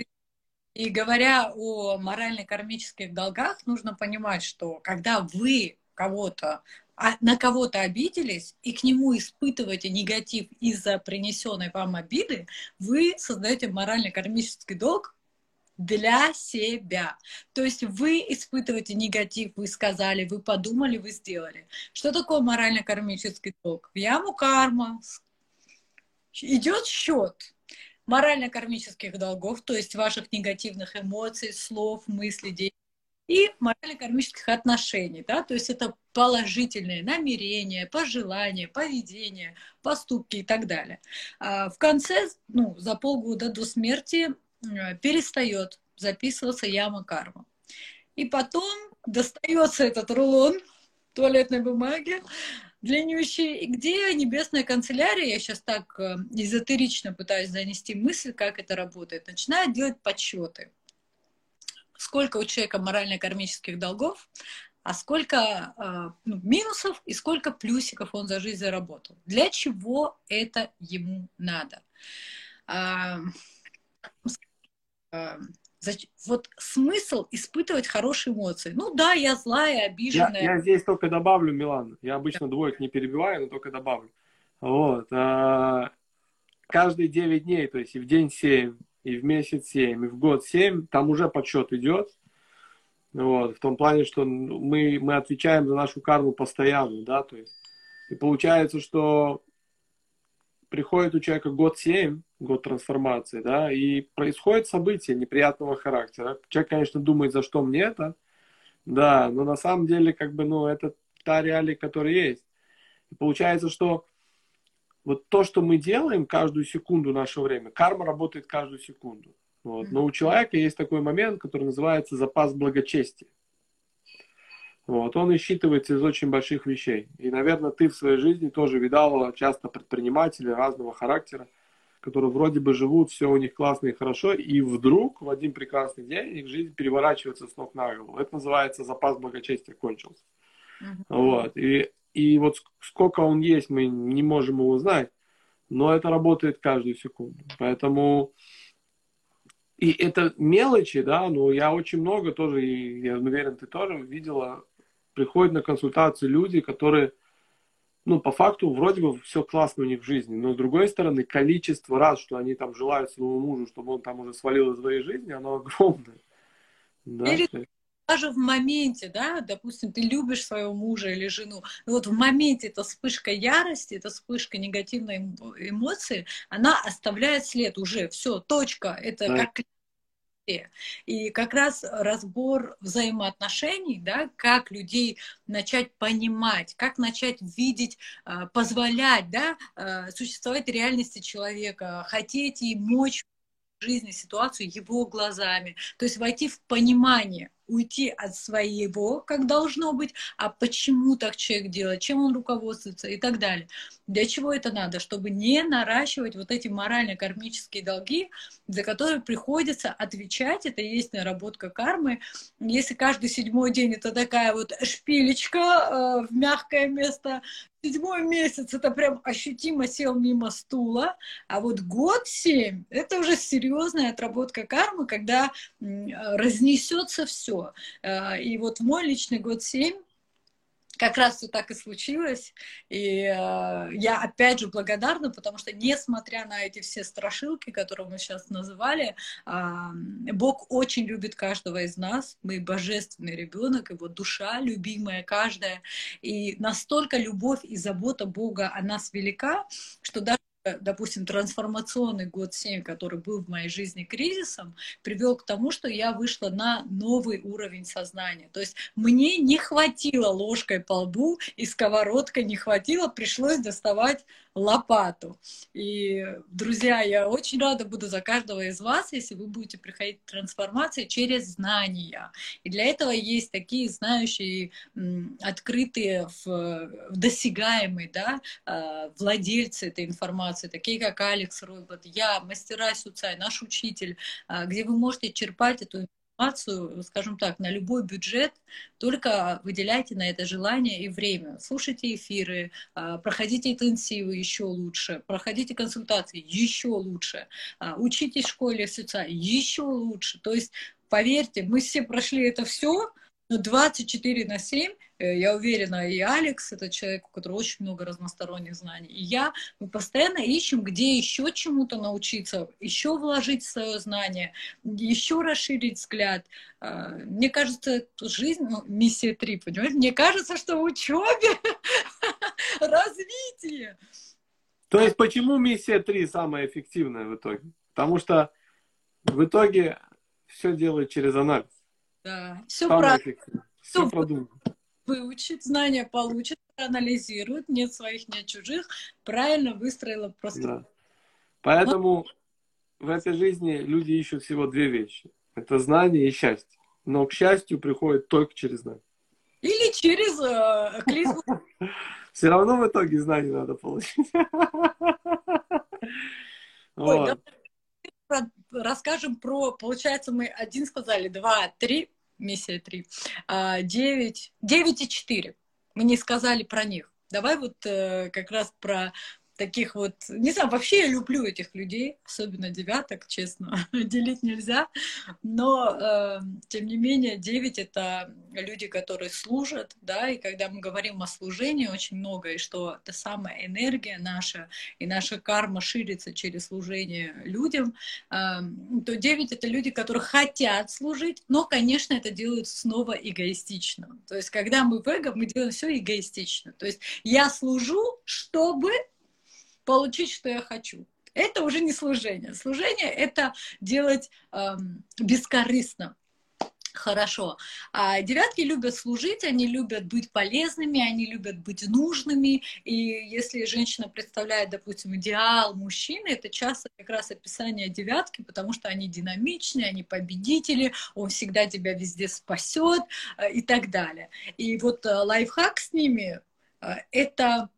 И говоря о морально-кармических долгах, нужно понимать, что когда вы кого-то а на кого-то обиделись и к нему испытываете негатив из-за принесенной вам обиды, вы создаете морально-кармический долг для себя. То есть вы испытываете негатив, вы сказали, вы подумали, вы сделали. Что такое морально-кармический долг? В яму карма. Идет счет морально-кармических долгов, то есть ваших негативных эмоций, слов, мыслей, действий и морально-кармических отношений, да, то есть это положительные намерения, пожелания, поведение, поступки и так далее. А в конце, ну, за полгода до смерти э, перестает записываться яма карма. И потом достается этот рулон туалетной бумаги, длиннющий, где небесная канцелярия, я сейчас так э, эзотерично пытаюсь занести мысль, как это работает, начинает делать подсчеты сколько у человека морально-кармических долгов, а сколько э, ну, минусов и сколько плюсиков он за жизнь заработал. Для чего это ему надо? А, а, вот смысл испытывать хорошие эмоции. Ну да, я злая, обиженная. Я, я здесь только добавлю, Милан. Я обычно двоек не перебиваю, но только добавлю. Вот. А, каждые 9 дней, то есть и в день 7, и в месяц 7, и в год 7, там уже подсчет идет. Вот, в том плане, что мы, мы отвечаем за нашу карму постоянно, да, то есть. И получается, что приходит у человека год 7, год трансформации, да, и происходит событие неприятного характера. Человек, конечно, думает, за что мне это, да, но на самом деле, как бы, ну, это та реалия, которая есть. И получается, что вот то, что мы делаем каждую секунду нашего времени, карма работает каждую секунду. Вот. Но у человека есть такой момент, который называется запас благочестия. Вот. Он считывается из очень больших вещей. И, наверное, ты в своей жизни тоже видала часто предпринимателей разного характера, которые вроде бы живут, все у них классно и хорошо, и вдруг в один прекрасный день их жизнь переворачивается с ног на голову. Это называется запас благочестия кончился. Uh-huh. Вот. И и вот сколько он есть, мы не можем его знать, но это работает каждую секунду. Поэтому и это мелочи, да, но я очень много тоже, и я уверен, ты тоже видела, приходят на консультацию люди, которые, ну, по факту, вроде бы все классно у них в жизни, но с другой стороны, количество раз, что они там желают своему мужу, чтобы он там уже свалил из своей жизни, оно огромное. Да? Или даже в моменте, да, допустим, ты любишь своего мужа или жену, вот в моменте эта вспышка ярости, эта вспышка негативной эмоции, она оставляет след уже, все, точка, это да. как и как раз разбор взаимоотношений, да, как людей начать понимать, как начать видеть, а, позволять да, а, существовать реальности человека, хотеть и мочь жизни ситуацию его глазами. То есть войти в понимание уйти от своего, как должно быть, а почему так человек делает, чем он руководствуется и так далее. Для чего это надо? Чтобы не наращивать вот эти морально-кармические долги, за которые приходится отвечать. Это и есть наработка кармы. Если каждый седьмой день это такая вот шпилечка э, в мягкое место, седьмой месяц это прям ощутимо сел мимо стула, а вот год семь это уже серьезная отработка кармы, когда разнесется все. Э, и вот мой личный год семь как раз все так и случилось. И э, я опять же благодарна, потому что несмотря на эти все страшилки, которые мы сейчас называли, э, Бог очень любит каждого из нас. Мы божественный ребенок, его душа любимая каждая. И настолько любовь и забота Бога о нас велика, что даже допустим, трансформационный год 7, который был в моей жизни кризисом, привел к тому, что я вышла на новый уровень сознания. То есть мне не хватило ложкой по лбу и сковородкой не хватило, пришлось доставать лопату. И, друзья, я очень рада буду за каждого из вас, если вы будете приходить к трансформации через знания. И для этого есть такие знающие, открытые, досягаемые да, а, владельцы этой информации, такие как Алекс Ройбот, я, мастера Суцай, наш учитель, а, где вы можете черпать эту информацию, скажем так, на любой бюджет, только выделяйте на это желание и время. Слушайте эфиры, а, проходите интенсивы еще лучше, проходите консультации еще лучше, а, учитесь в школе Суцай еще лучше. То есть, поверьте, мы все прошли это все, но 24 на 7 Э, я уверена, и Алекс, это человек, у которого очень много разносторонних знаний, и я, мы постоянно ищем, где еще чему-то научиться, еще вложить свое знание, еще расширить взгляд. А, мне кажется, жизнь, ну, миссия 3, понимаете? Мне кажется, что в учебе развитие. То есть почему миссия 3 самая эффективная в итоге? Потому что в итоге все делают через анализ. Да, все правильно. Все продумано выучит, знания получит, анализирует, нет своих, нет чужих, правильно выстроила просто. Да. Поэтому в этой жизни люди ищут всего две вещи. Это знание и счастье. Но к счастью приходит только через знание. Или через э, клизму. Все равно в итоге знание надо получить. Ой, расскажем про, получается, мы один сказали, два, три, миссия 3. 9, 9 и 4. Мы не сказали про них. Давай вот э, как раз про таких вот, не знаю, вообще я люблю этих людей, особенно девяток, честно, делить нельзя, но э, тем не менее девять это люди, которые служат, да, и когда мы говорим о служении очень много, и что это самая энергия наша, и наша карма ширится через служение людям, э, то девять это люди, которые хотят служить, но, конечно, это делают снова эгоистично. То есть, когда мы в эго, мы делаем все эгоистично. То есть, я служу, чтобы получить, что я хочу. Это уже не служение. Служение — это делать эм, бескорыстно. Хорошо. А девятки любят служить, они любят быть полезными, они любят быть нужными. И если женщина представляет, допустим, идеал мужчины, это часто как раз описание девятки, потому что они динамичные, они победители, он всегда тебя везде спасет э, и так далее. И вот э, лайфхак с ними э, — это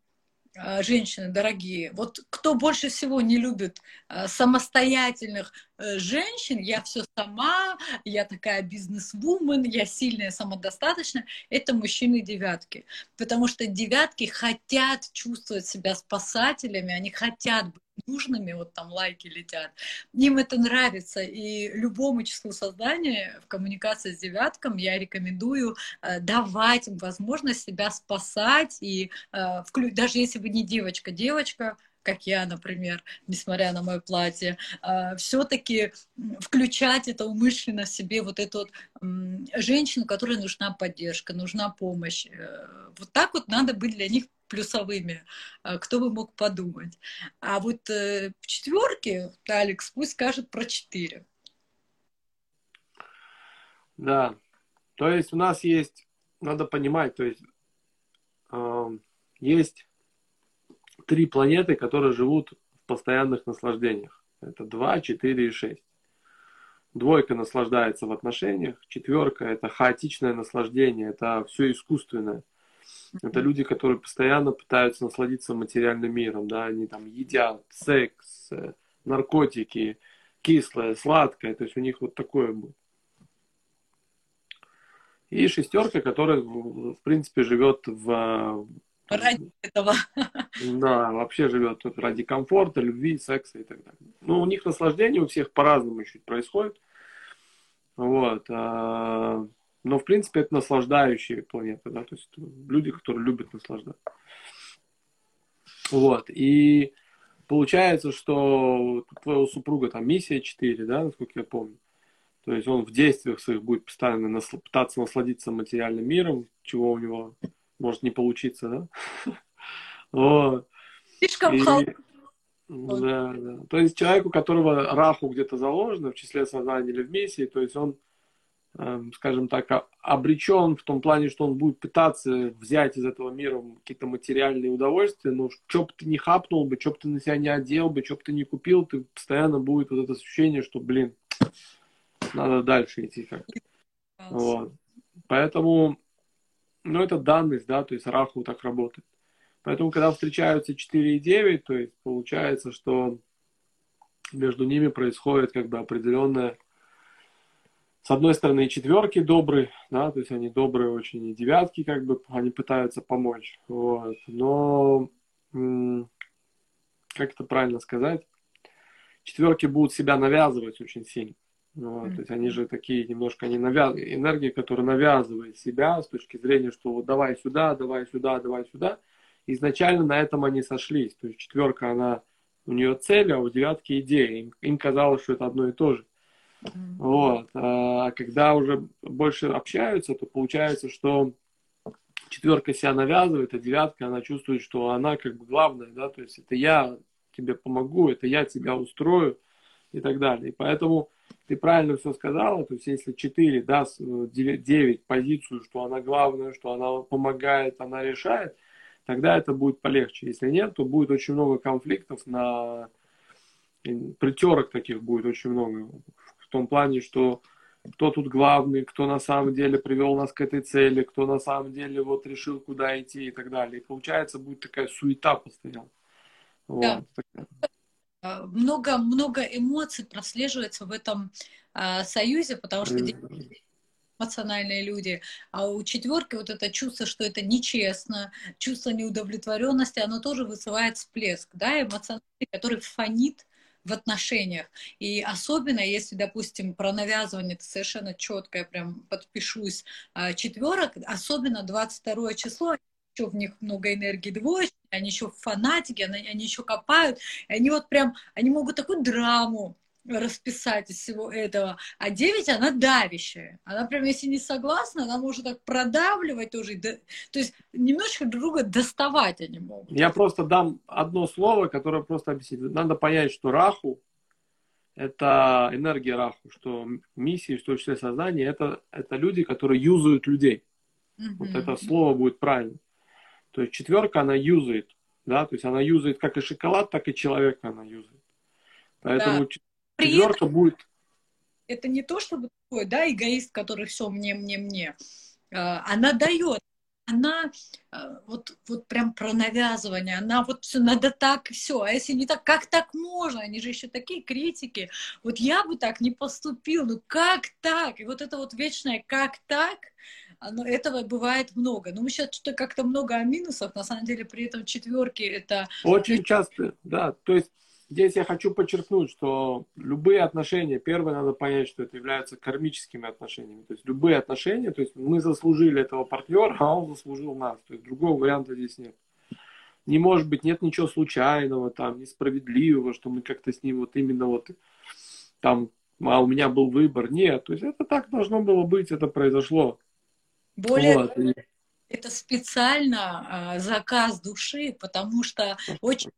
женщины дорогие, вот кто больше всего не любит а, самостоятельных э, женщин, я все сама, я такая бизнес-вумен, я сильная, самодостаточная, это мужчины девятки. Потому что девятки хотят чувствовать себя спасателями, они хотят быть нужными, вот там лайки летят. Им это нравится, и любому числу создания в коммуникации с девятком я рекомендую э, давать им возможность себя спасать, и э, даже если вы не девочка, девочка, как я, например, несмотря на мое платье, э, все-таки включать это умышленно в себе вот эту вот женщину, которой нужна поддержка, нужна помощь. Вот так вот надо быть для них плюсовыми, а, кто бы мог подумать. А вот э, в четверке Алекс пусть скажет про четыре. Да, то есть у нас есть, надо понимать, то есть э, есть три планеты, которые живут в постоянных наслаждениях. Это 2, 4 и 6. Двойка наслаждается в отношениях, четверка это хаотичное наслаждение, это все искусственное. Это люди, которые постоянно пытаются насладиться материальным миром, да, они там едят, секс, э, наркотики, кислое, сладкое, то есть у них вот такое будет. И шестерка, которая, в принципе, живет в... Ради этого. Да, вообще живет ради комфорта, любви, секса и так далее. Ну, у них наслаждение у всех по-разному чуть происходит. Вот. Но, в принципе, это наслаждающие планеты, да, то есть люди, которые любят наслаждаться. Вот, и получается, что у твоего супруга там миссия 4, да, насколько я помню. То есть он в действиях своих будет постоянно насл- пытаться насладиться материальным миром, чего у него может не получиться, да? Слишком Да, да. То есть человек, у которого раху где-то заложено в числе сознания или в миссии, то есть он скажем так, обречен в том плане, что он будет пытаться взять из этого мира какие-то материальные удовольствия, но что бы ты не хапнул бы, что бы ты на себя не одел бы, что бы ты не купил, ты постоянно будет вот это ощущение, что, блин, надо дальше идти как Вот. Поэтому, ну, это данность, да, то есть Раху так работает. Поэтому, когда встречаются 4 и 9, то есть получается, что между ними происходит как бы определенная с одной стороны, и четверки добрые, да, то есть они добрые очень, и девятки как бы, они пытаются помочь, вот, но, как это правильно сказать, четверки будут себя навязывать очень сильно, вот, mm-hmm. то есть они же такие немножко не навяз... энергии, которые навязывают себя с точки зрения, что вот давай сюда, давай сюда, давай сюда, изначально на этом они сошлись, то есть четверка, она, у нее цель, а у девятки идея, им, им казалось, что это одно и то же, вот. А когда уже больше общаются, то получается, что четверка себя навязывает, а девятка, она чувствует, что она как бы главная, да, то есть это я тебе помогу, это я тебя устрою и так далее. И поэтому ты правильно все сказала, то есть если 4 даст 9, 9 позицию, что она главная, что она помогает, она решает, тогда это будет полегче. Если нет, то будет очень много конфликтов на притерок таких будет очень много в том плане, что кто тут главный, кто на самом деле привел нас к этой цели, кто на самом деле вот решил, куда идти и так далее. И получается, будет такая суета постоянно. Вот. Да. Много, много эмоций прослеживается в этом а, союзе, потому что mm-hmm. эмоциональные люди, а у четверки вот это чувство, что это нечестно, чувство неудовлетворенности, оно тоже вызывает всплеск, да, эмоциональный, который фонит в отношениях. И особенно, если, допустим, про навязывание, это совершенно четко, я прям подпишусь, а, четверок, особенно 22 число, еще в них много энергии двоечки, они еще фанатики, они, они еще копают, они вот прям, они могут такую драму расписать из всего этого. А 9, она давящая. Она прям, если не согласна, она может так продавливать тоже. То есть немножечко друга доставать они могут. Я просто дам одно слово, которое просто объяснит. Надо понять, что Раху — это энергия Раху, что миссии, в том числе сознание, это, это люди, которые юзают людей. Mm-hmm. Вот это слово будет правильно. То есть четверка, она юзает. Да? То есть она юзает как и шоколад, так и человека она юзает. Поэтому да четверка будет. Это не то, чтобы такой, да, эгоист, который все мне, мне, мне. А, она дает, она а, вот, вот прям про навязывание, она вот все надо так и все, а если не так, как так можно? Они же еще такие критики. Вот я бы так не поступил, ну как так? И вот это вот вечное как так, оно, этого бывает много. Но мы сейчас что-то как-то много о минусах, на самом деле при этом четверки это... Очень часто, да. То есть Здесь я хочу подчеркнуть, что любые отношения, первое, надо понять, что это являются кармическими отношениями. То есть любые отношения, то есть мы заслужили этого партнера, а он заслужил нас. То есть другого варианта здесь нет. Не может быть, нет ничего случайного, там, несправедливого, что мы как-то с ним вот именно вот там, а у меня был выбор. Нет, то есть это так должно было быть, это произошло. Более вот. это специально э, заказ души, потому что очень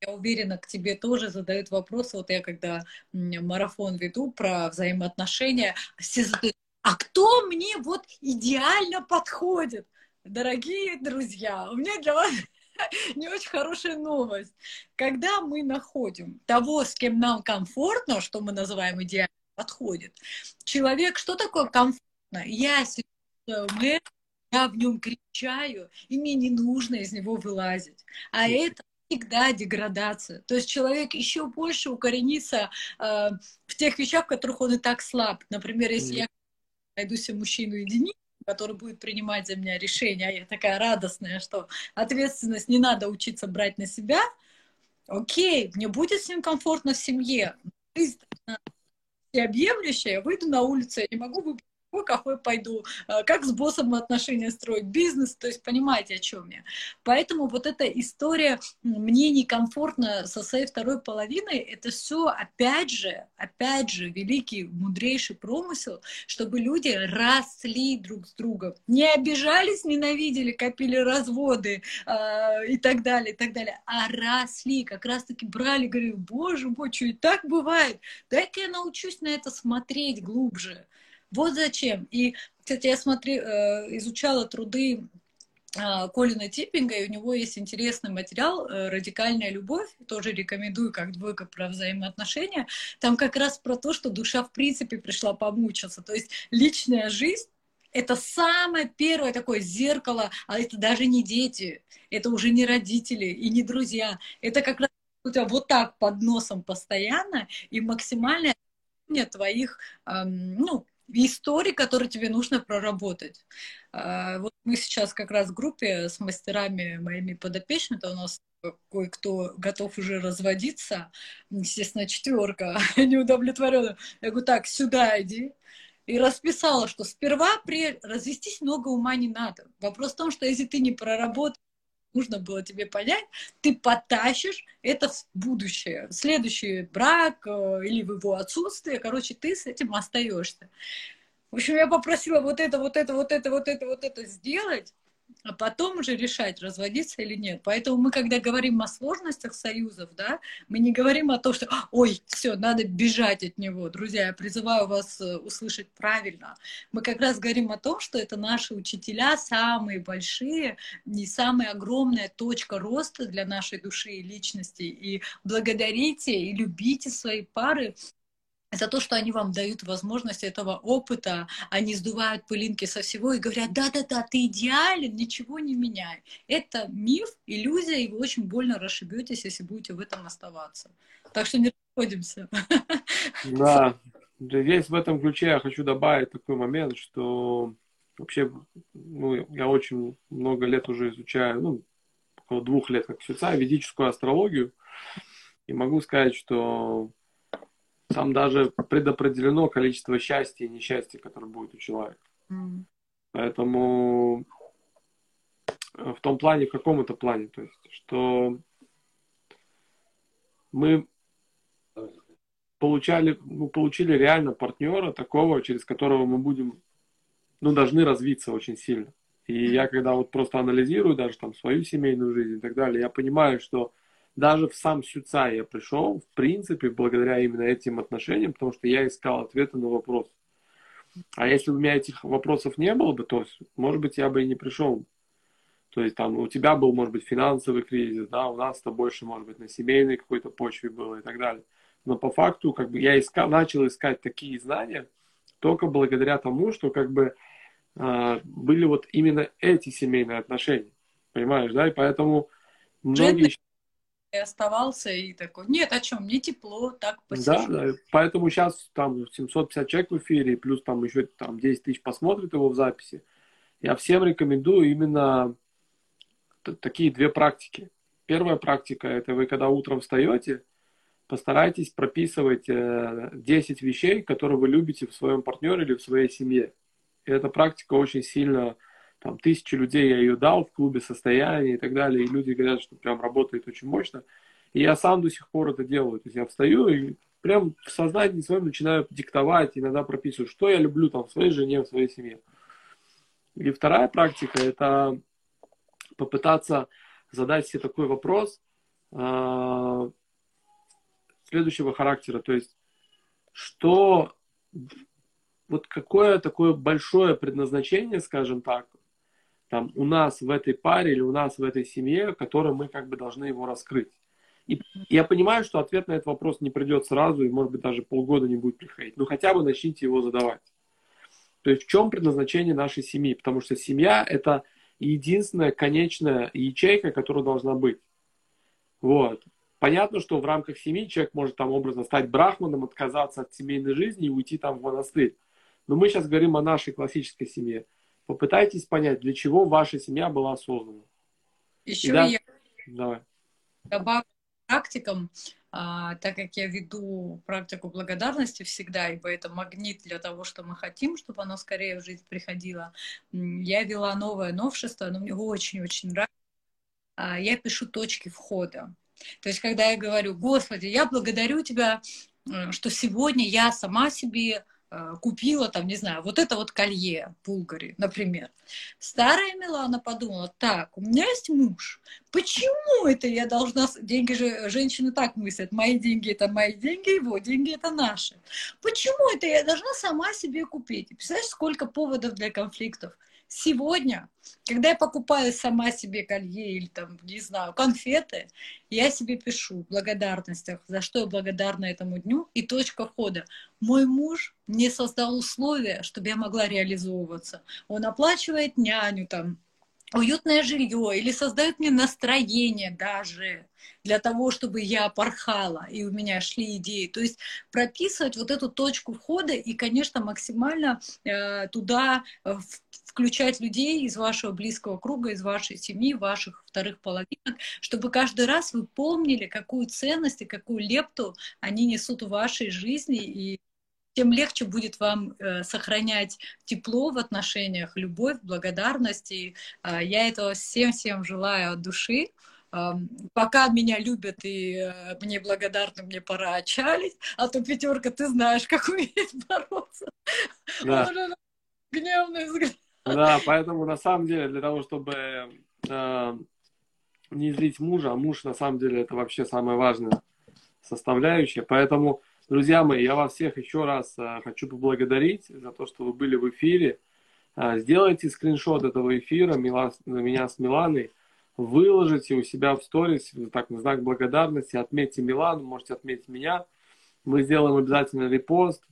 я уверена, к тебе тоже задают вопросы. Вот я когда марафон веду про взаимоотношения, все задают, а кто мне вот идеально подходит? Дорогие друзья, у меня для вас не очень хорошая новость. Когда мы находим того, с кем нам комфортно, что мы называем идеально подходит, человек, что такое комфортно? Я сижу я в нем кричаю, и мне не нужно из него вылазить. А это всегда деградация. То есть человек еще больше укоренится э, в тех вещах, в которых он и так слаб. Например, если mm. я найду себе мужчину единицу, который будет принимать за меня решения, а я такая радостная, что ответственность не надо учиться брать на себя, окей, мне будет с ним комфортно в семье. Жизнь всеобъемлющая, я выйду на улицу, я не могу выпить какой кафе пойду, а, как с боссом отношения строить, бизнес, то есть понимаете, о чем я. Поэтому вот эта история «мне некомфортно со своей второй половиной», это все опять же, опять же, великий, мудрейший промысел, чтобы люди росли друг с другом, не обижались, ненавидели, копили разводы э, и так далее, и так далее, а росли, как раз-таки брали, говорили, боже мой, что и так бывает, дай-ка я научусь на это смотреть глубже. Вот зачем. И, кстати, я смотри, э, изучала труды а, Колина Типпинга, и у него есть интересный материал э, «Радикальная любовь», тоже рекомендую как двойка про взаимоотношения. Там как раз про то, что душа в принципе пришла помучиться. То есть личная жизнь Это самое первое такое зеркало, а это даже не дети, это уже не родители и не друзья. Это как раз у тебя вот так под носом постоянно и максимальное твоих, ну, историй, которые тебе нужно проработать. Э, вот мы сейчас как раз в группе с мастерами моими подопечными, у нас кое-кто готов уже разводиться, естественно, четверка неудовлетворенная. Я говорю, так, сюда иди, и расписала, что сперва при развестись много ума не надо. Вопрос в том, что если ты не проработал, нужно было тебе понять, ты потащишь это в будущее. Следующий брак э, или в его отсутствие, короче, ты с этим остаешься. В общем, я попросила вот это, вот это, вот это, вот это, вот это сделать, а потом уже решать, разводиться или нет. Поэтому мы, когда говорим о сложностях союзов, да, мы не говорим о том, что, ой, все, надо бежать от него. Друзья, я призываю вас э, услышать правильно. Мы как раз говорим о том, что это наши учителя, самые большие и самая огромная точка роста для нашей души и личности. И благодарите и любите свои пары за то, что они вам дают возможность этого опыта, они сдувают пылинки со всего и говорят, да-да-да, ты идеален, ничего не меняй. Это миф, иллюзия, и вы очень больно расшибетесь, если будете в этом оставаться. Так что не расходимся. Да, здесь в этом ключе я хочу добавить такой момент, что вообще ну, я очень много лет уже изучаю, ну, около двух лет как изучаю ведическую астрологию, и могу сказать, что там даже предопределено количество счастья и несчастья, которое будет у человека. Mm. Поэтому э, в том плане, в каком это плане, то есть, что мы получали, ну, получили реально партнера такого, через которого мы будем, ну, должны развиться очень сильно. И я когда вот просто анализирую даже там свою семейную жизнь и так далее, я понимаю, что даже в сам Сюца я пришел, в принципе, благодаря именно этим отношениям, потому что я искал ответы на вопросы. А если у меня этих вопросов не было бы, то, может быть, я бы и не пришел. То есть там у тебя был, может быть, финансовый кризис, да, у нас-то больше, может быть, на семейной какой-то почве было и так далее. Но по факту, как бы, я искал, начал искать такие знания только благодаря тому, что, как бы, э, были вот именно эти семейные отношения. Понимаешь, да? И поэтому многие и оставался и такой, нет, о чем, мне тепло, так посижу. Да, да, поэтому сейчас там 750 человек в эфире, плюс там еще там 10 тысяч посмотрит его в записи. Я всем рекомендую именно такие две практики. Первая практика – это вы когда утром встаете, постарайтесь прописывать 10 э, вещей, которые вы любите в своем партнере или в своей семье. И эта практика очень сильно там тысячи людей я ее дал в клубе состояния и так далее, и люди говорят, что прям работает очень мощно. И я сам до сих пор это делаю. То есть я встаю и прям в сознании своем начинаю диктовать, иногда прописываю, что я люблю там в своей жене, в своей семье. И вторая практика – это попытаться задать себе такой вопрос э, следующего характера. То есть, что вот какое такое большое предназначение, скажем так, там, у нас в этой паре или у нас в этой семье, которое мы как бы должны его раскрыть. И я понимаю, что ответ на этот вопрос не придет сразу, и, может быть, даже полгода не будет приходить. Но хотя бы начните его задавать. То есть в чем предназначение нашей семьи? Потому что семья – это единственная конечная ячейка, которая должна быть. Вот. Понятно, что в рамках семьи человек может там образно стать брахманом, отказаться от семейной жизни и уйти там в монастырь. Но мы сейчас говорим о нашей классической семье. Попытайтесь понять, для чего ваша семья была создана. Еще да... я Давай. добавлю практикам, а, так как я веду практику благодарности всегда, ибо это магнит для того, что мы хотим, чтобы оно скорее в жизнь приходило. Я вела новое новшество, оно мне очень-очень нравится. А, я пишу точки входа. То есть, когда я говорю, Господи, я благодарю Тебя, что сегодня я сама себе Э, купила там, не знаю, вот это вот колье в Булгаре, например. Старая Милана подумала, так, у меня есть муж, почему это я должна... Деньги же женщины так мыслят, мои деньги это мои деньги, его деньги это наши. Почему это я должна сама себе купить? представляешь, сколько поводов для конфликтов? Сегодня, когда я покупаю сама себе колье или там, не знаю, конфеты, я себе пишу в благодарностях, за что я благодарна этому дню, и точка входа. мой муж не создал условия, чтобы я могла реализовываться. Он оплачивает няню, там, уютное жилье или создает мне настроение даже для того, чтобы я порхала, и у меня шли идеи. То есть прописывать вот эту точку входа и, конечно, максимально э, туда э, включать людей из вашего близкого круга, из вашей семьи, ваших вторых половинок, чтобы каждый раз вы помнили, какую ценность и какую лепту они несут в вашей жизни, и тем легче будет вам э, сохранять тепло в отношениях, любовь, благодарность. И э, я этого всем-всем желаю от души. Пока меня любят и э, мне благодарны, мне пора отчалить. А то пятерка, ты знаешь, как умеет бороться. Да. Гневный взгляд. Да, поэтому на самом деле для того, чтобы э, не злить мужа, а муж на самом деле это вообще самая важная составляющая. Поэтому Друзья мои, я вас всех еще раз а, хочу поблагодарить за то, что вы были в эфире. А, сделайте скриншот этого эфира меня с Миланой, выложите у себя в сторис, так, на знак благодарности, отметьте Милану, можете отметить меня. Мы сделаем обязательно репост.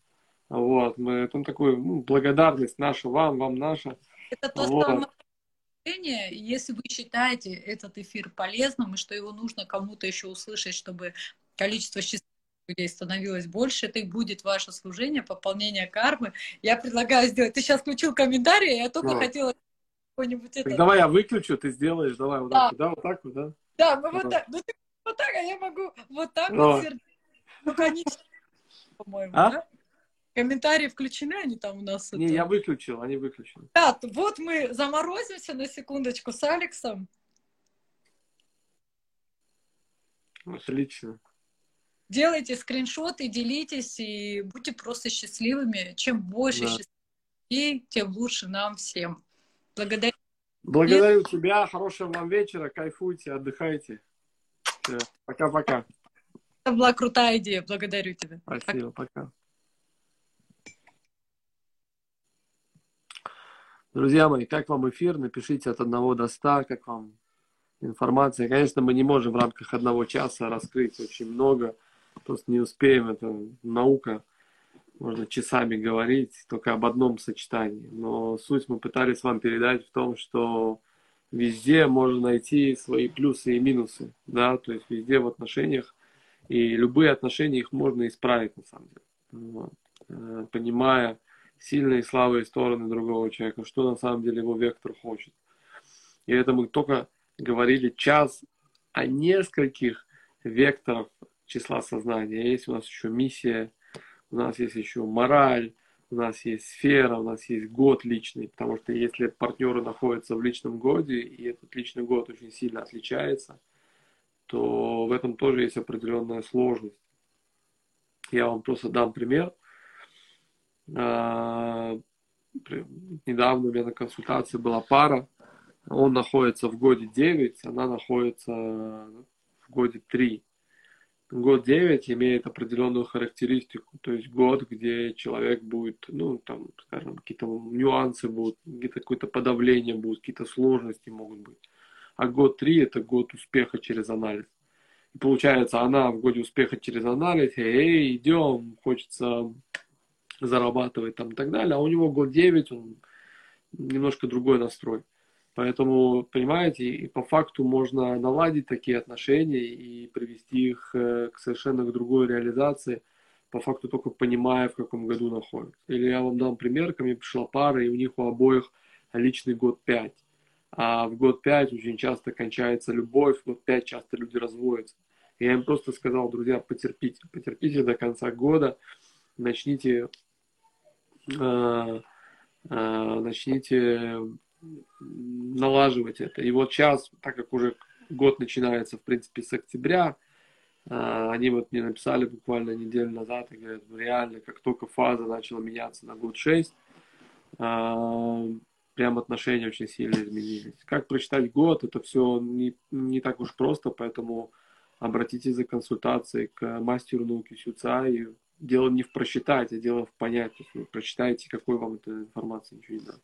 Вот, мы, там такую ну, благодарность наша вам, вам наша. Это то вот. самое если вы считаете этот эфир полезным и что его нужно кому-то еще услышать, чтобы количество счастливых людей становилось больше, это и будет ваше служение, пополнение кармы. Я предлагаю сделать. Ты сейчас включил комментарий, я только ну. хотела какой-нибудь это... Давай я выключу, ты сделаешь, давай вот да. так, да, вот так вот, да? Да, мы вот так, ну ты вот так, а я могу вот так Но. вот сердце. Ну, конечно, по-моему, а? да? Комментарии включены, они там у нас? Не, это... я выключил, они выключены. Да, вот мы заморозимся на секундочку с Алексом. Отлично делайте скриншоты, делитесь и будьте просто счастливыми. Чем больше да. счастливых тем лучше нам всем. Благодарю. Благодарю тебя. Хорошего вам вечера. Кайфуйте, отдыхайте. Пока-пока. Это была крутая идея. Благодарю тебя. Спасибо. Пока. Друзья мои, как вам эфир? Напишите от 1 до 100, как вам информация. Конечно, мы не можем в рамках одного часа раскрыть очень много просто не успеем, это наука, можно часами говорить только об одном сочетании. Но суть мы пытались вам передать в том, что везде можно найти свои плюсы и минусы, да, то есть везде в отношениях, и любые отношения их можно исправить на самом деле. Вот. Э, понимая сильные и слабые стороны другого человека, что на самом деле его вектор хочет. И это мы только говорили час о нескольких векторах числа сознания. Есть у нас еще миссия, у нас есть еще мораль, у нас есть сфера, у нас есть год личный, потому что если партнеры находятся в личном годе, и этот личный год очень сильно отличается, то в этом тоже есть определенная сложность. Я вам просто дам пример. А, недавно у меня на консультации была пара, он находится в годе 9, она находится в годе 3. Год 9 имеет определенную характеристику, то есть год, где человек будет, ну, там, скажем, какие-то нюансы будут, где-то какое-то подавление будет, какие-то сложности могут быть. А год 3 это год успеха через анализ. И получается, она в годе успеха через анализ, эй, идем, хочется зарабатывать там и так далее, а у него год 9, он немножко другой настрой. Поэтому, понимаете, и по факту можно наладить такие отношения и привести их э, к совершенно другой реализации, по факту только понимая, в каком году находятся. Или я вам дам пример, ко мне пришла пара, и у них у обоих личный год 5. А в год 5 очень часто кончается любовь, в год 5 часто люди разводятся. Я им просто сказал, друзья, потерпите, потерпите до конца года, начните, э, э, начните налаживать это. И вот сейчас, так как уже год начинается, в принципе, с октября, а, они вот мне написали буквально неделю назад и говорят, «Ну, реально, как только фаза начала меняться на год 6, а, прям отношения очень сильно изменились. Как прочитать год, это все не, не так уж просто, поэтому обратитесь за консультацией к мастеру науки Сюца, и дело не в просчитать, а дело в понять. Есть вы какой вам эта информация, ничего не надо.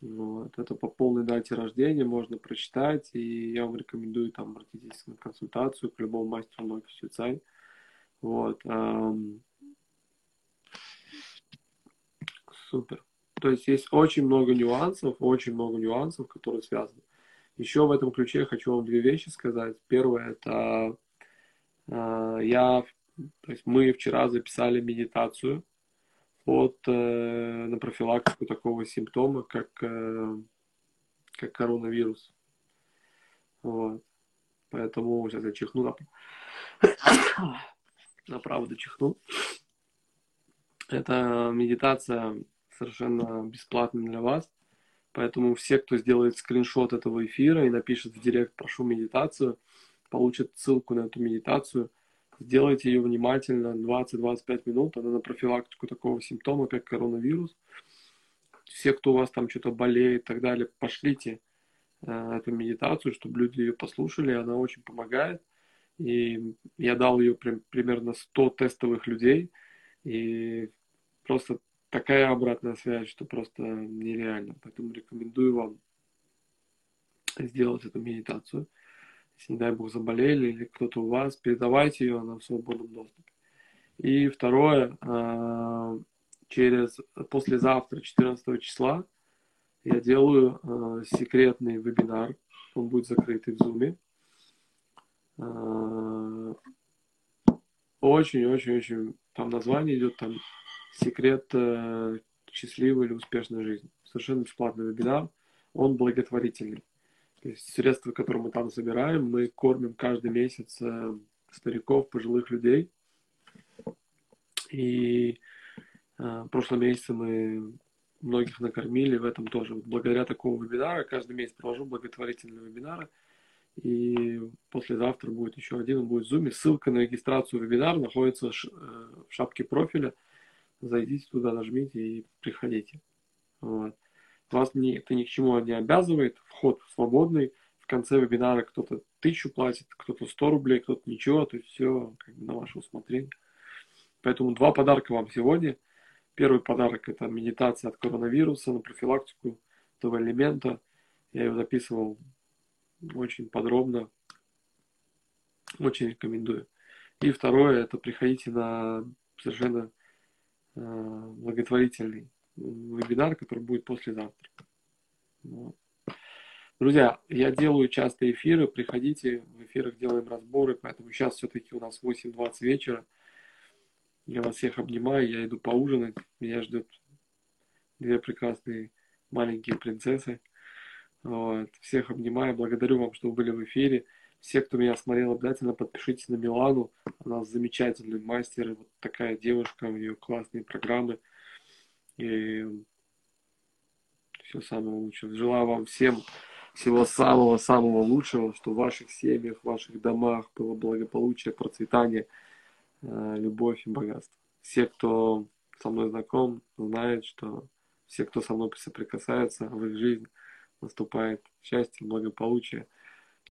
Вот. Это по полной дате рождения можно прочитать, и я вам рекомендую там обратитесь на консультацию к любому мастеру Ноки Сюцай. Вот. Супер. То есть есть очень много нюансов, очень много нюансов, которые связаны. Еще в этом ключе хочу вам две вещи сказать. Первое это а, я, то есть мы вчера записали медитацию, от, э, на профилактику такого симптома, как, э, как коронавирус. Вот. Поэтому сейчас я чихну. Направо дочихну. Это медитация совершенно бесплатная для вас. Поэтому все, кто сделает скриншот этого эфира и напишет в директ «прошу медитацию», получат ссылку на эту медитацию. Сделайте ее внимательно, 20-25 минут. Она на профилактику такого симптома, как коронавирус. Все, кто у вас там что-то болеет и так далее, пошлите э, эту медитацию, чтобы люди ее послушали. Она очень помогает. И я дал ее при, примерно 100 тестовых людей. И просто такая обратная связь, что просто нереально. Поэтому рекомендую вам сделать эту медитацию. Если, не дай бог, заболели или кто-то у вас, передавайте ее, она в свободном доступе. И второе, а, через послезавтра, 14 числа, я делаю а, секретный вебинар. Он будет закрытый в Zoom. Очень-очень-очень, там название идет, там секрет э, счастливой или успешной жизни. Совершенно бесплатный вебинар. Он благотворительный. То есть средства, которые мы там собираем, мы кормим каждый месяц э, стариков, пожилых людей. И э, в прошлом месяце мы многих накормили в этом тоже. Вот благодаря такому вебинару каждый месяц провожу благотворительные вебинары. И послезавтра будет еще один, он будет в Zoom. Ссылка на регистрацию вебинара находится в э, шапке профиля зайдите туда, нажмите и приходите. Вот. Вас не, это ни к чему не обязывает, вход свободный. В конце вебинара кто-то тысячу платит, кто-то 100 рублей, кто-то ничего, то есть все как бы на ваше усмотрение. Поэтому два подарка вам сегодня. Первый подарок это медитация от коронавируса на профилактику этого элемента. Я его записывал очень подробно. Очень рекомендую. И второе, это приходите на совершенно Э, благотворительный вебинар, который будет послезавтра. Вот. Друзья, я делаю часто эфиры, приходите, в эфирах делаем разборы, поэтому сейчас все-таки у нас 8.20 вечера. Я вас всех обнимаю, я иду поужинать, меня ждет две прекрасные маленькие принцессы. Вот. Всех обнимаю, благодарю вам, что были в эфире. Все, кто меня смотрел, обязательно подпишитесь на Милану. Она замечательный мастер. Вот такая девушка, у нее классные программы. И все самое лучшее. Желаю вам всем всего самого-самого лучшего, что в ваших семьях, в ваших домах было благополучие, процветание, э, любовь и богатство. Все, кто со мной знаком, знают, что все, кто со мной соприкасается, в их жизнь наступает счастье, благополучие –